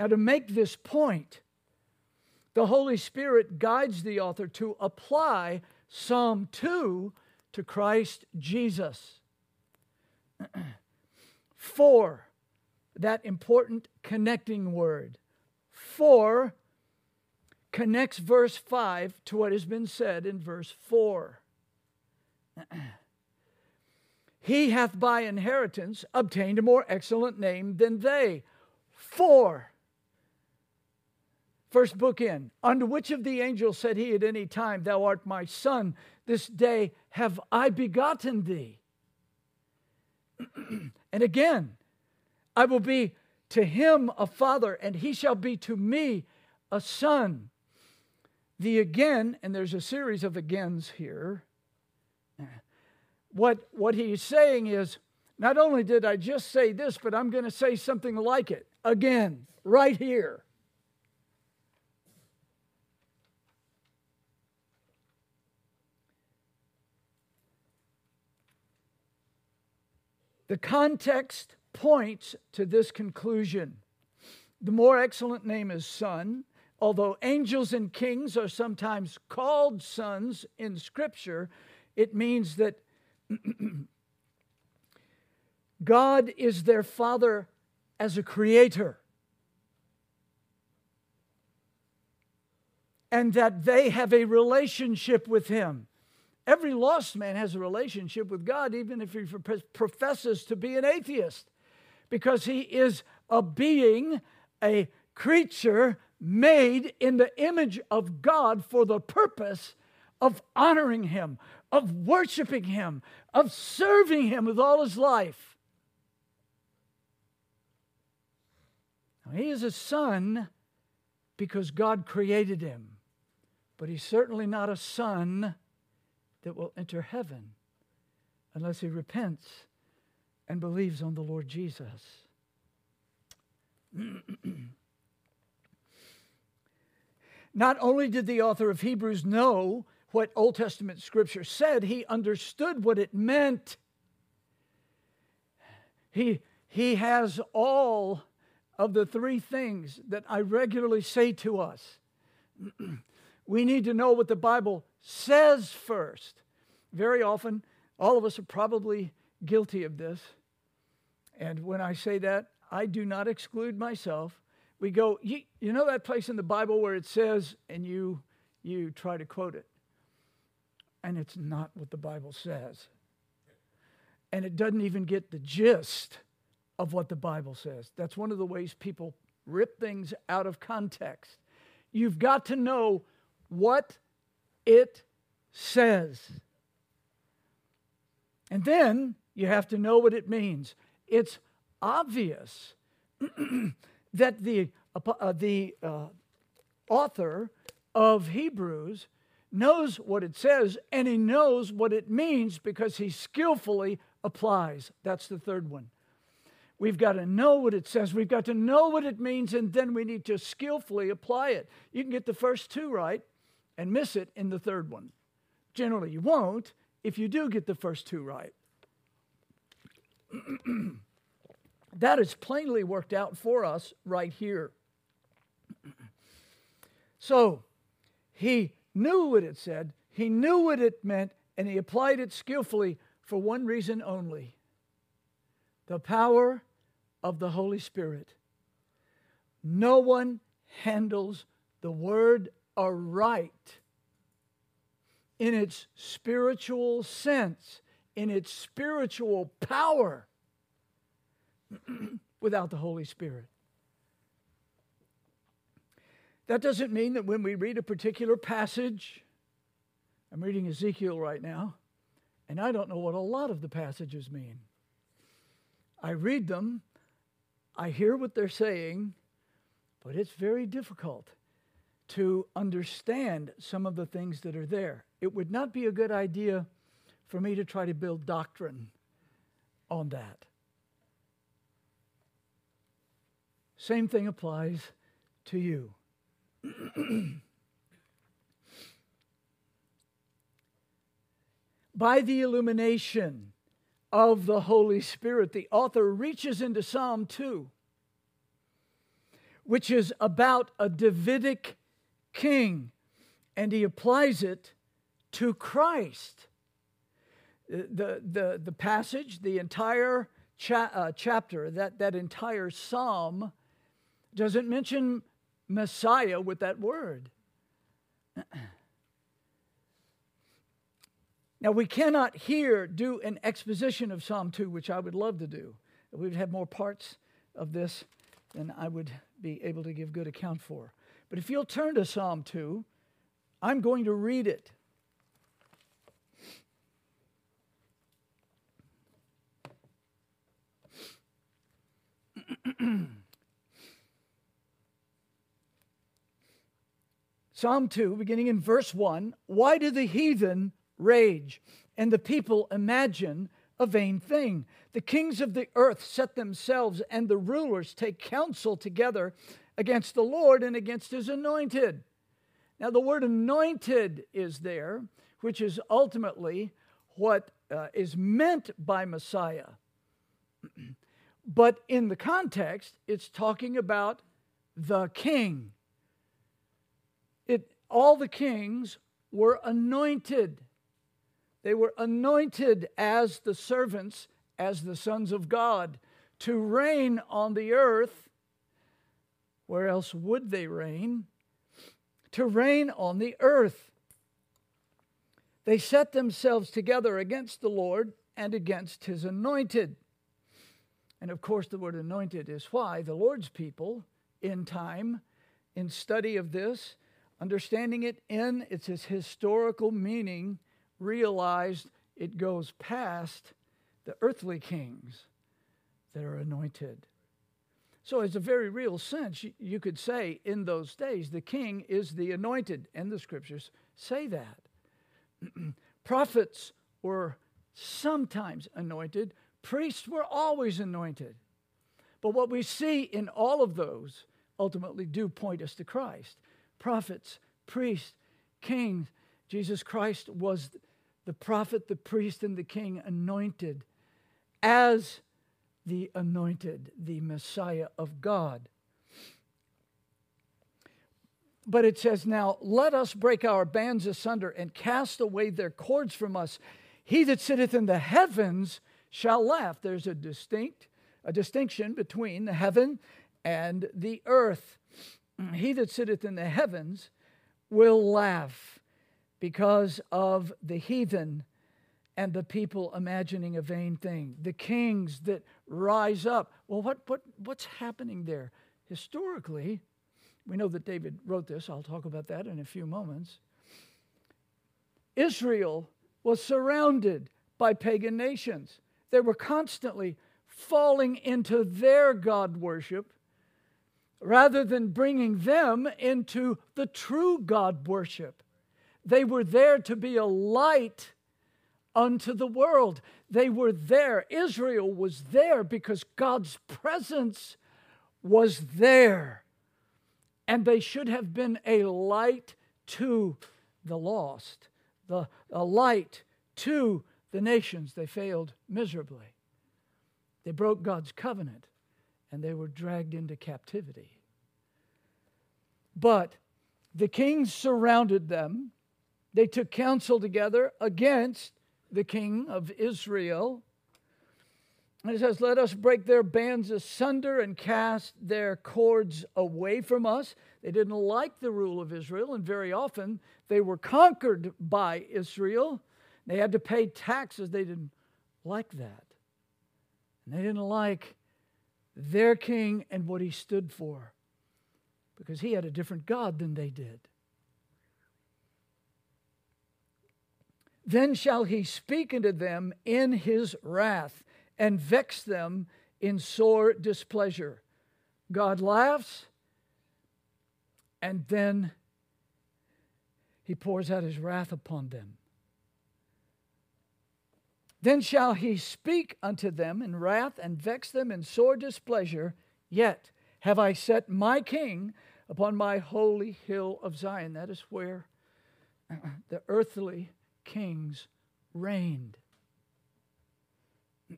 Now, to make this point, the Holy Spirit guides the author to apply Psalm 2 to Christ Jesus. For, that important connecting word, for connects verse 5 to what has been said in verse 4. he hath by inheritance obtained a more excellent name than they. For, first book in, unto which of the angels said he at any time, Thou art my son, this day have I begotten thee? and again, I will be to him a father, and he shall be to me a son. The again, and there's a series of agains here, what, what he's saying is, not only did I just say this, but I'm going to say something like it again, right here. The context points to this conclusion. The more excellent name is Son. Although angels and kings are sometimes called sons in Scripture, it means that God is their Father as a creator. And that they have a relationship with him. Every lost man has a relationship with God, even if he professes to be an atheist, because he is a being, a creature made in the image of God for the purpose of honoring him, of worshiping him, of serving him with all his life. Now, he is a son because God created him, but he's certainly not a son that will enter heaven unless he repents and believes on the Lord Jesus. Not only did the author of Hebrews know what Old Testament scripture said, he understood what it meant. He, he has all of the three things that I regularly say to us. we need to know what the Bible says first. Very often, all of us are probably guilty of this. And when I say that, I do not exclude myself. We go, you, you know that place in the Bible where it says, and you, you try to quote it. And it's not what the Bible says. And it doesn't even get the gist of what the Bible says. That's one of the ways people rip things out of context. You've got to know what it says. And then you have to know what it means. It's obvious that the, uh, the uh, author of Hebrews knows what it says and he knows what it means because he skillfully applies. That's the third one. We've got to know what it says, we've got to know what it means, and then we need to skillfully apply it. You can get the first two right and miss it in the third one. Generally, you won't if you do get the first two right. that is plainly worked out for us right here. So, he knew what it said, he knew what it meant, and he applied it skillfully for one reason only the power of the Holy Spirit. No one handles the word aright in its spiritual sense, in its spiritual power, without the Holy Spirit. That doesn't mean that when we read a particular passage, I'm reading Ezekiel right now, and I don't know what a lot of the passages mean. I read them, I hear what they're saying, but it's very difficult to understand some of the things that are there. It would not be a good idea for me to try to build doctrine on that. Same thing applies to you. By the illumination of the Holy Spirit, the author reaches into Psalm 2, which is about a Davidic king, and he applies it to Christ. The, the, the passage, the entire cha- uh, chapter, that, that entire psalm, doesn't mention Messiah with that word. Now, we cannot here do an exposition of Psalm 2, which I would love to do. We would have more parts of this than I would be able to give good account for. But if you'll turn to Psalm 2, I'm going to read it. Psalm 2, beginning in verse 1 Why do the heathen rage and the people imagine a vain thing? The kings of the earth set themselves, and the rulers take counsel together against the Lord and against his anointed. Now, the word anointed is there, which is ultimately what uh, is meant by Messiah. but in the context, it's talking about the king all the kings were anointed. They were anointed as the servants, as the sons of God, to reign on the earth. Where else would they reign? To reign on the earth. They set themselves together against the Lord and against his anointed. And of course, the word anointed is why the Lord's people in time, in study of this, understanding it in its historical meaning, realized it goes past the earthly kings that are anointed. So, it's a very real sense, you could say in those days, the king is the anointed, and the scriptures say that. Prophets were sometimes anointed, priests were always anointed. But what we see in all of those ultimately do point us to Christ. Prophets, priests, kings. Jesus Christ was the prophet, the priest, and the king anointed as the anointed, the Messiah of God. But it says, Now let us break our bands asunder and cast away their cords from us. He that sitteth in the heavens shall laugh. There's a distinct a distinction between the heaven and the earth. He that sitteth in the heavens will laugh because of the heathen and the people imagining a vain thing, the kings that rise up. Well, what, what, what's happening there? Historically, we know that David wrote this. I'll talk about that in a few moments. Israel was surrounded by pagan nations. They were constantly falling into their God worship rather than bringing them into the true God worship. They were there to be a light unto the world. They were there. Israel was there because God's presence was there. And they should have been a light to the lost, the, a light to the nations. They failed miserably. They broke God's covenant and they were dragged into captivity. But the kings surrounded them. They took counsel together against the king of Israel. And it says, Let us break their bands asunder and cast their cords away from us. They didn't like the rule of Israel, and very often they were conquered by Israel. They had to pay taxes. They didn't like that. And they didn't like their king and what he stood for because he had a different God than they did. Then shall he speak unto them in his wrath and vex them in sore displeasure. God laughs, and then he pours out his wrath upon them. Then shall he speak unto them in wrath and vex them in sore displeasure. Yet have I set my king upon my holy hill of Zion. That is where the earthly kings reigned.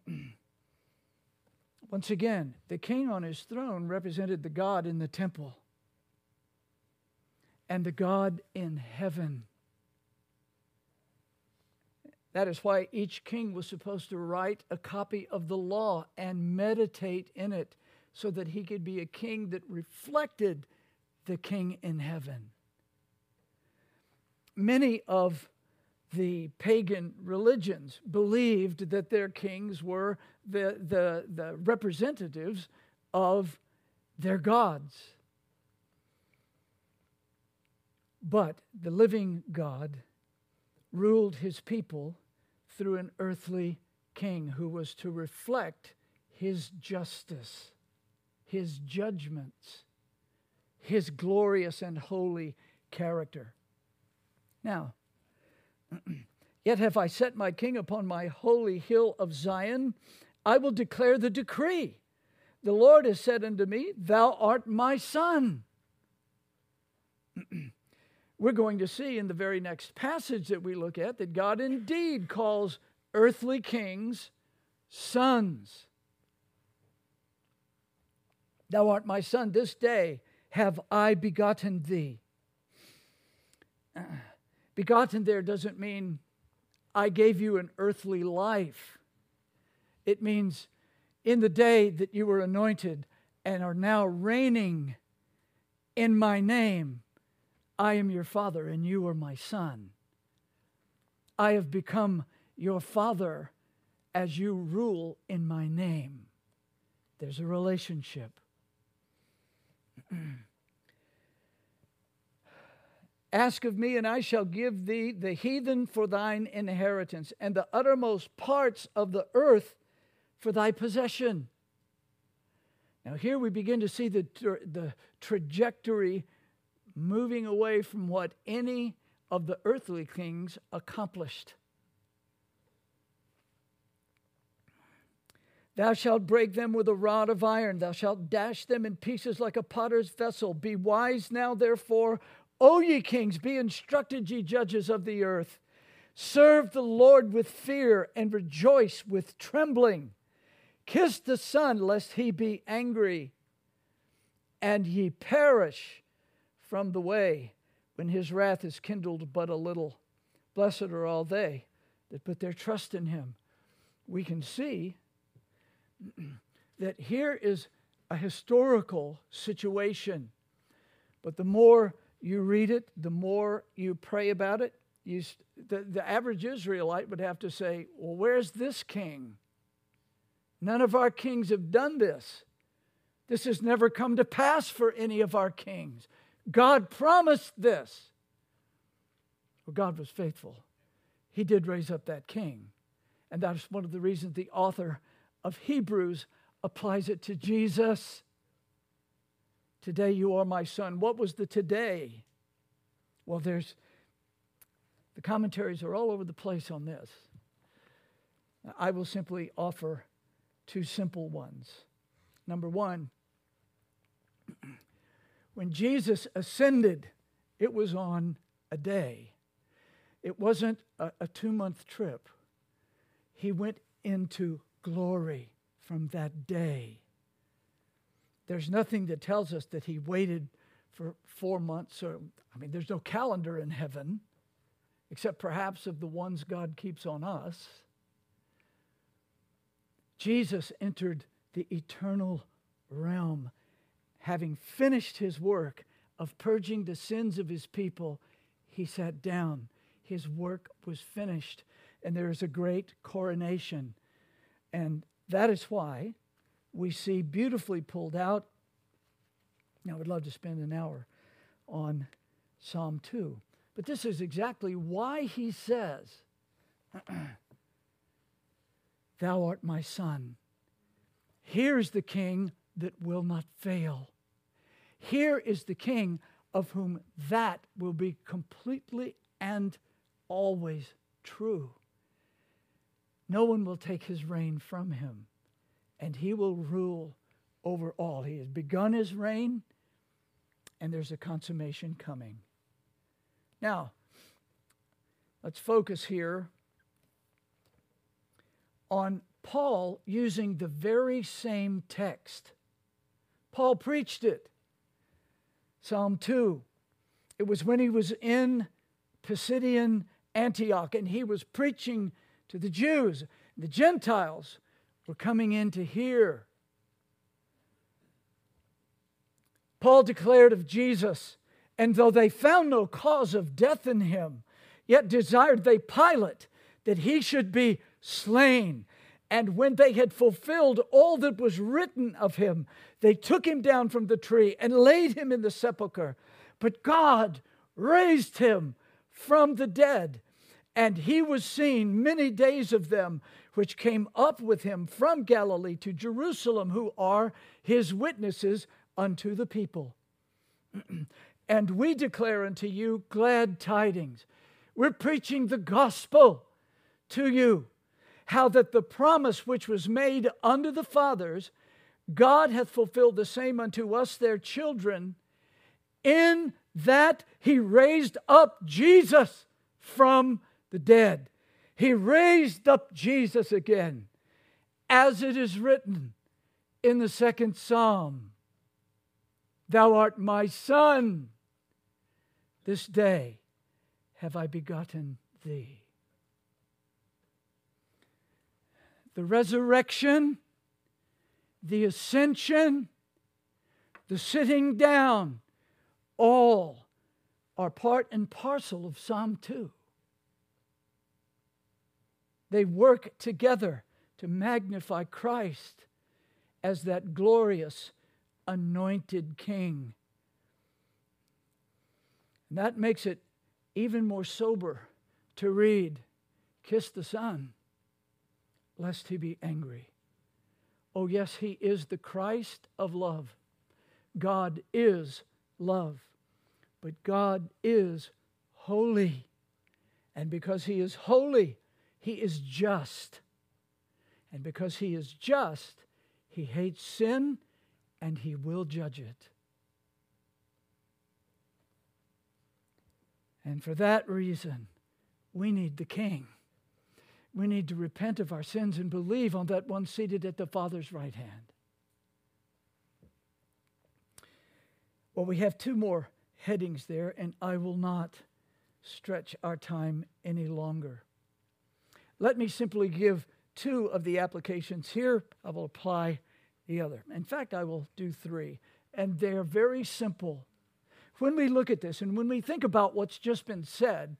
Once again, the king on his throne represented the God in the temple and the God in heaven. That is why each king was supposed to write a copy of the law and meditate in it so that he could be a king that reflected the king in heaven. Many of the pagan religions believed that their kings were the, the, the representatives of their gods. But the living God ruled his people through an earthly king who was to reflect his justice, his judgments, his glorious and holy character. Now, Yet have I set my king upon my holy hill of Zion. I will declare the decree. The Lord has said unto me, Thou art my son. We're going to see in the very next passage that we look at that God indeed calls earthly kings sons. Thou art my son. This day have I begotten thee. Begotten there doesn't mean I gave you an earthly life. It means in the day that you were anointed and are now reigning in my name. I am your father, and you are my son. I have become your father as you rule in my name. There's a relationship. Ask of me, and I shall give thee the heathen for thine inheritance, and the uttermost parts of the earth for thy possession. Now, here we begin to see the, the trajectory moving away from what any of the earthly kings accomplished. Thou shalt break them with a rod of iron. Thou shalt dash them in pieces like a potter's vessel. Be wise now, therefore, O ye kings, be instructed, ye judges of the earth. Serve the Lord with fear and rejoice with trembling. Kiss the Son, lest he be angry and ye perish from the way when his wrath is kindled but a little. Blessed are all they that put their trust in him. We can see that here is a historical situation, but the more you read it, the more you pray about it, you, the, the average Israelite would have to say, Well, where's this king? None of our kings have done this. This has never come to pass for any of our kings. God promised this. Well, God was faithful. He did raise up that king. And that's one of the reasons the author of Hebrews applies it to Jesus. Today you are my son. What was the today? Well, there's the commentaries are all over the place on this. I will simply offer two simple ones. Number one, when Jesus ascended, it was on a day. It wasn't a, a two month trip. He went into glory from that day. There's nothing that tells us that he waited for four months, or, I mean, there's no calendar in heaven, except perhaps of the ones God keeps on us. Jesus entered the eternal realm, having finished his work of purging the sins of his people. He sat down. His work was finished, and there is a great coronation. And that is why we see beautifully pulled out. Now, I would love to spend an hour on Psalm 2. But this is exactly why he says, Thou art my son. Here is the king that will not fail. Here is the king of whom that will be completely and always true. No one will take his reign from him and he will rule over all. He has begun his reign, and there's a consummation coming. Now, let's focus here on Paul using the very same text. Paul preached it. Psalm 2. It was when he was in Pisidian Antioch and he was preaching to the Jews, the Gentiles were coming in to hear. Paul declared of Jesus, and though they found no cause of death in him, yet desired they Pilate that he should be slain. And when they had fulfilled all that was written of him, they took him down from the tree and laid him in the sepulchre. But God raised him from the dead, and he was seen many days of them which came up with him from Galilee to Jerusalem, who are his witnesses unto the people. and we declare unto you glad tidings. We're preaching the gospel to you, how that the promise which was made unto the fathers, God hath fulfilled the same unto us, their children, in that he raised up Jesus from the dead. He raised up Jesus again, as it is written in the second psalm Thou art my son. This day have I begotten thee. The resurrection the ascension, the sitting down, all are part and parcel of Psalm 2. They work together to magnify Christ as that glorious anointed king. And that makes it even more sober to read Kiss the Son, lest he be angry. Oh, yes, he is the Christ of love. God is love. But God is holy. And because he is holy, he is just. And because he is just, he hates sin and he will judge it. And for that reason, we need the King. We need to repent of our sins and believe on that one seated at the Father's right hand. Well, we have two more headings there, and I will not stretch our time any longer. Let me simply give two of the applications here. I will apply the other. In fact, I will do three, and they're very simple. When we look at this and when we think about what's just been said,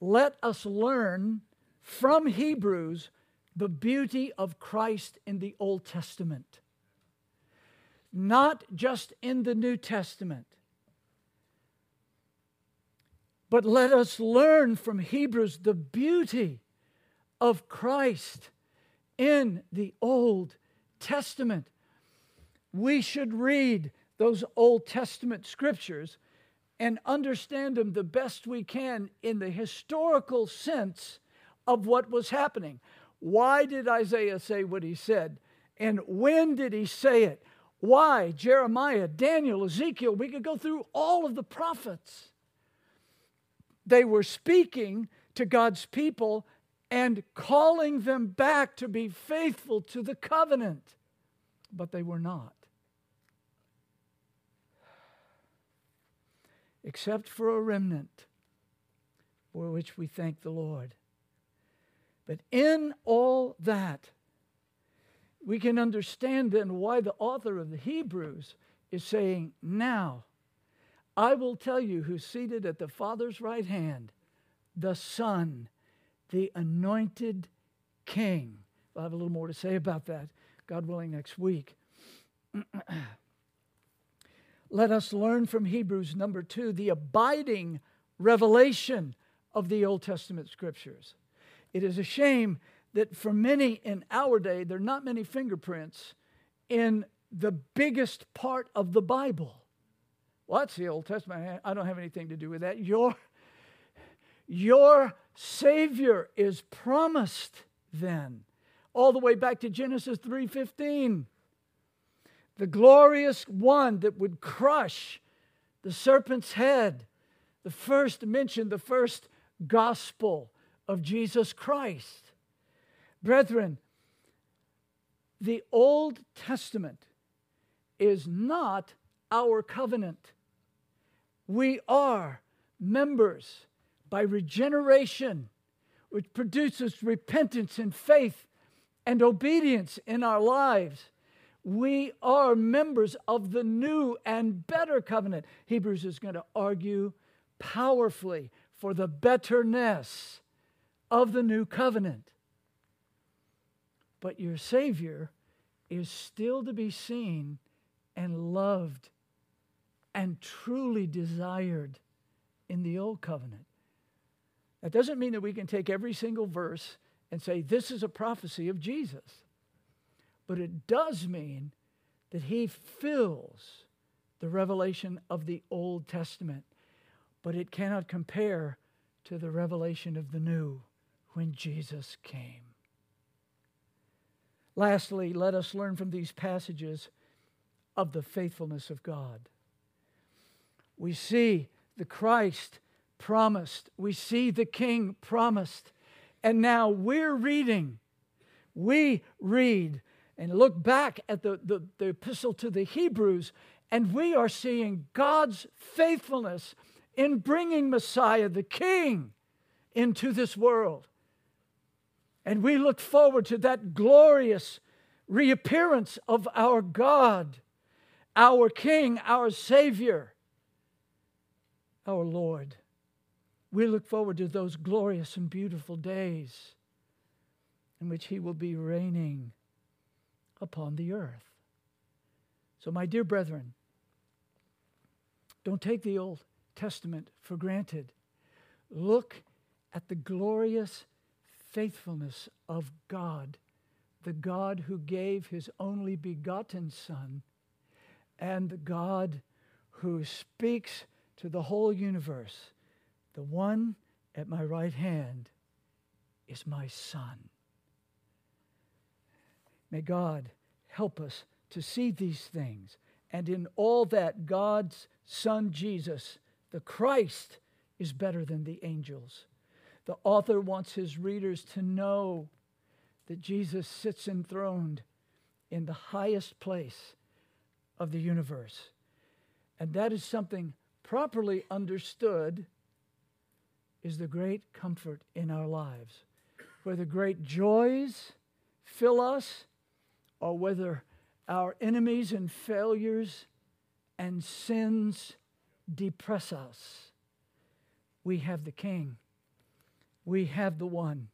let us learn from Hebrews the beauty of Christ in the Old Testament, not just in the New Testament. But let us learn from Hebrews the beauty of Christ in the Old Testament. We should read those Old Testament scriptures and understand them the best we can in the historical sense of what was happening. Why did Isaiah say what he said? And when did he say it? Why? Jeremiah, Daniel, Ezekiel, we could go through all of the prophets. They were speaking to God's people and calling them back to be faithful to the covenant, but they were not. Except for a remnant, for which we thank the Lord. But in all that, we can understand then why the author of the Hebrews is saying, Now, I will tell you who's seated at the Father's right hand, the Son the anointed king. I'll have a little more to say about that, God willing, next week. Let us learn from Hebrews number two the abiding revelation of the Old Testament scriptures. It is a shame that for many in our day, there are not many fingerprints in the biggest part of the Bible. Well, that's the Old Testament. I don't have anything to do with that. Your, your Savior is promised then, all the way back to Genesis 3:15. The glorious one that would crush the serpent's head, the first mention, the first gospel of Jesus Christ. Brethren, the Old Testament is not our covenant. We are members by regeneration, which produces repentance and faith and obedience in our lives. We are members of the new and better covenant. Hebrews is going to argue powerfully for the betterness of the new covenant. But your Savior is still to be seen and loved and truly desired in the old covenant. That doesn't mean that we can take every single verse and say, this is a prophecy of Jesus. But it does mean that he fills the revelation of the Old Testament. But it cannot compare to the revelation of the New when Jesus came. Lastly, let us learn from these passages of the faithfulness of God. We see the Christ promised. We see the king promised. And now we're reading. We read and look back at the, the, the, epistle to the Hebrews, and we are seeing God's faithfulness in bringing Messiah, the King, into this world. And we look forward to that glorious reappearance of our God, our King, our Savior, our Lord. We look forward to those glorious and beautiful days in which He will be reigning upon the earth. So, my dear brethren, don't take the Old Testament for granted. Look at the glorious faithfulness of God, the God who gave his only begotten Son, and the God who speaks to the whole universe. The one at my right hand is my Son. May God help us to see these things. And in all that, God's Son Jesus, the Christ, is better than the angels. The author wants his readers to know that Jesus sits enthroned in the highest place of the universe. And that is something properly understood is the great comfort in our lives. Whether great joys fill us or whether our enemies and failures and sins depress us, we have the King. We have the one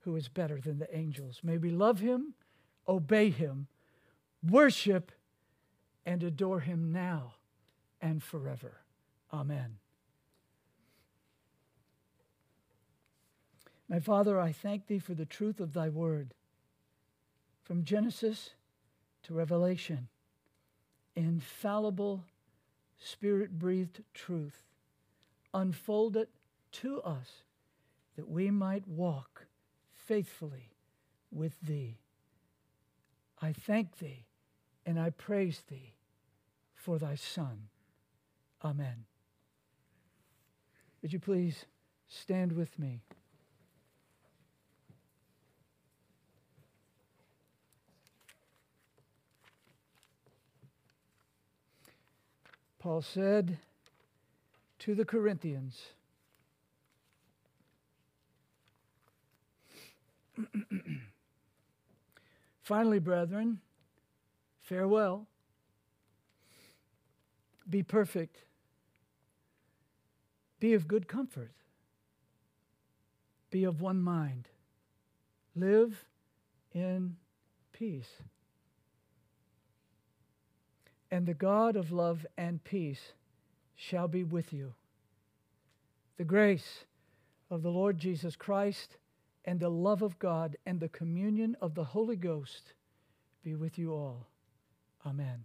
who is better than the angels. May we love him, obey him, worship, and adore him now and forever. Amen. My Father, I thank thee for the truth of thy word. From Genesis to Revelation, infallible, spirit breathed truth. Unfold it to us that we might walk faithfully with thee. I thank thee and I praise thee for thy Son. Amen. Would you please stand with me? Paul said to the Corinthians, Finally, brethren, farewell. Be perfect. Be of good comfort. Be of one mind. Live in peace. And the God of love and peace shall be with you. The grace of the Lord Jesus Christ and the love of God and the communion of the Holy Ghost be with you all. Amen.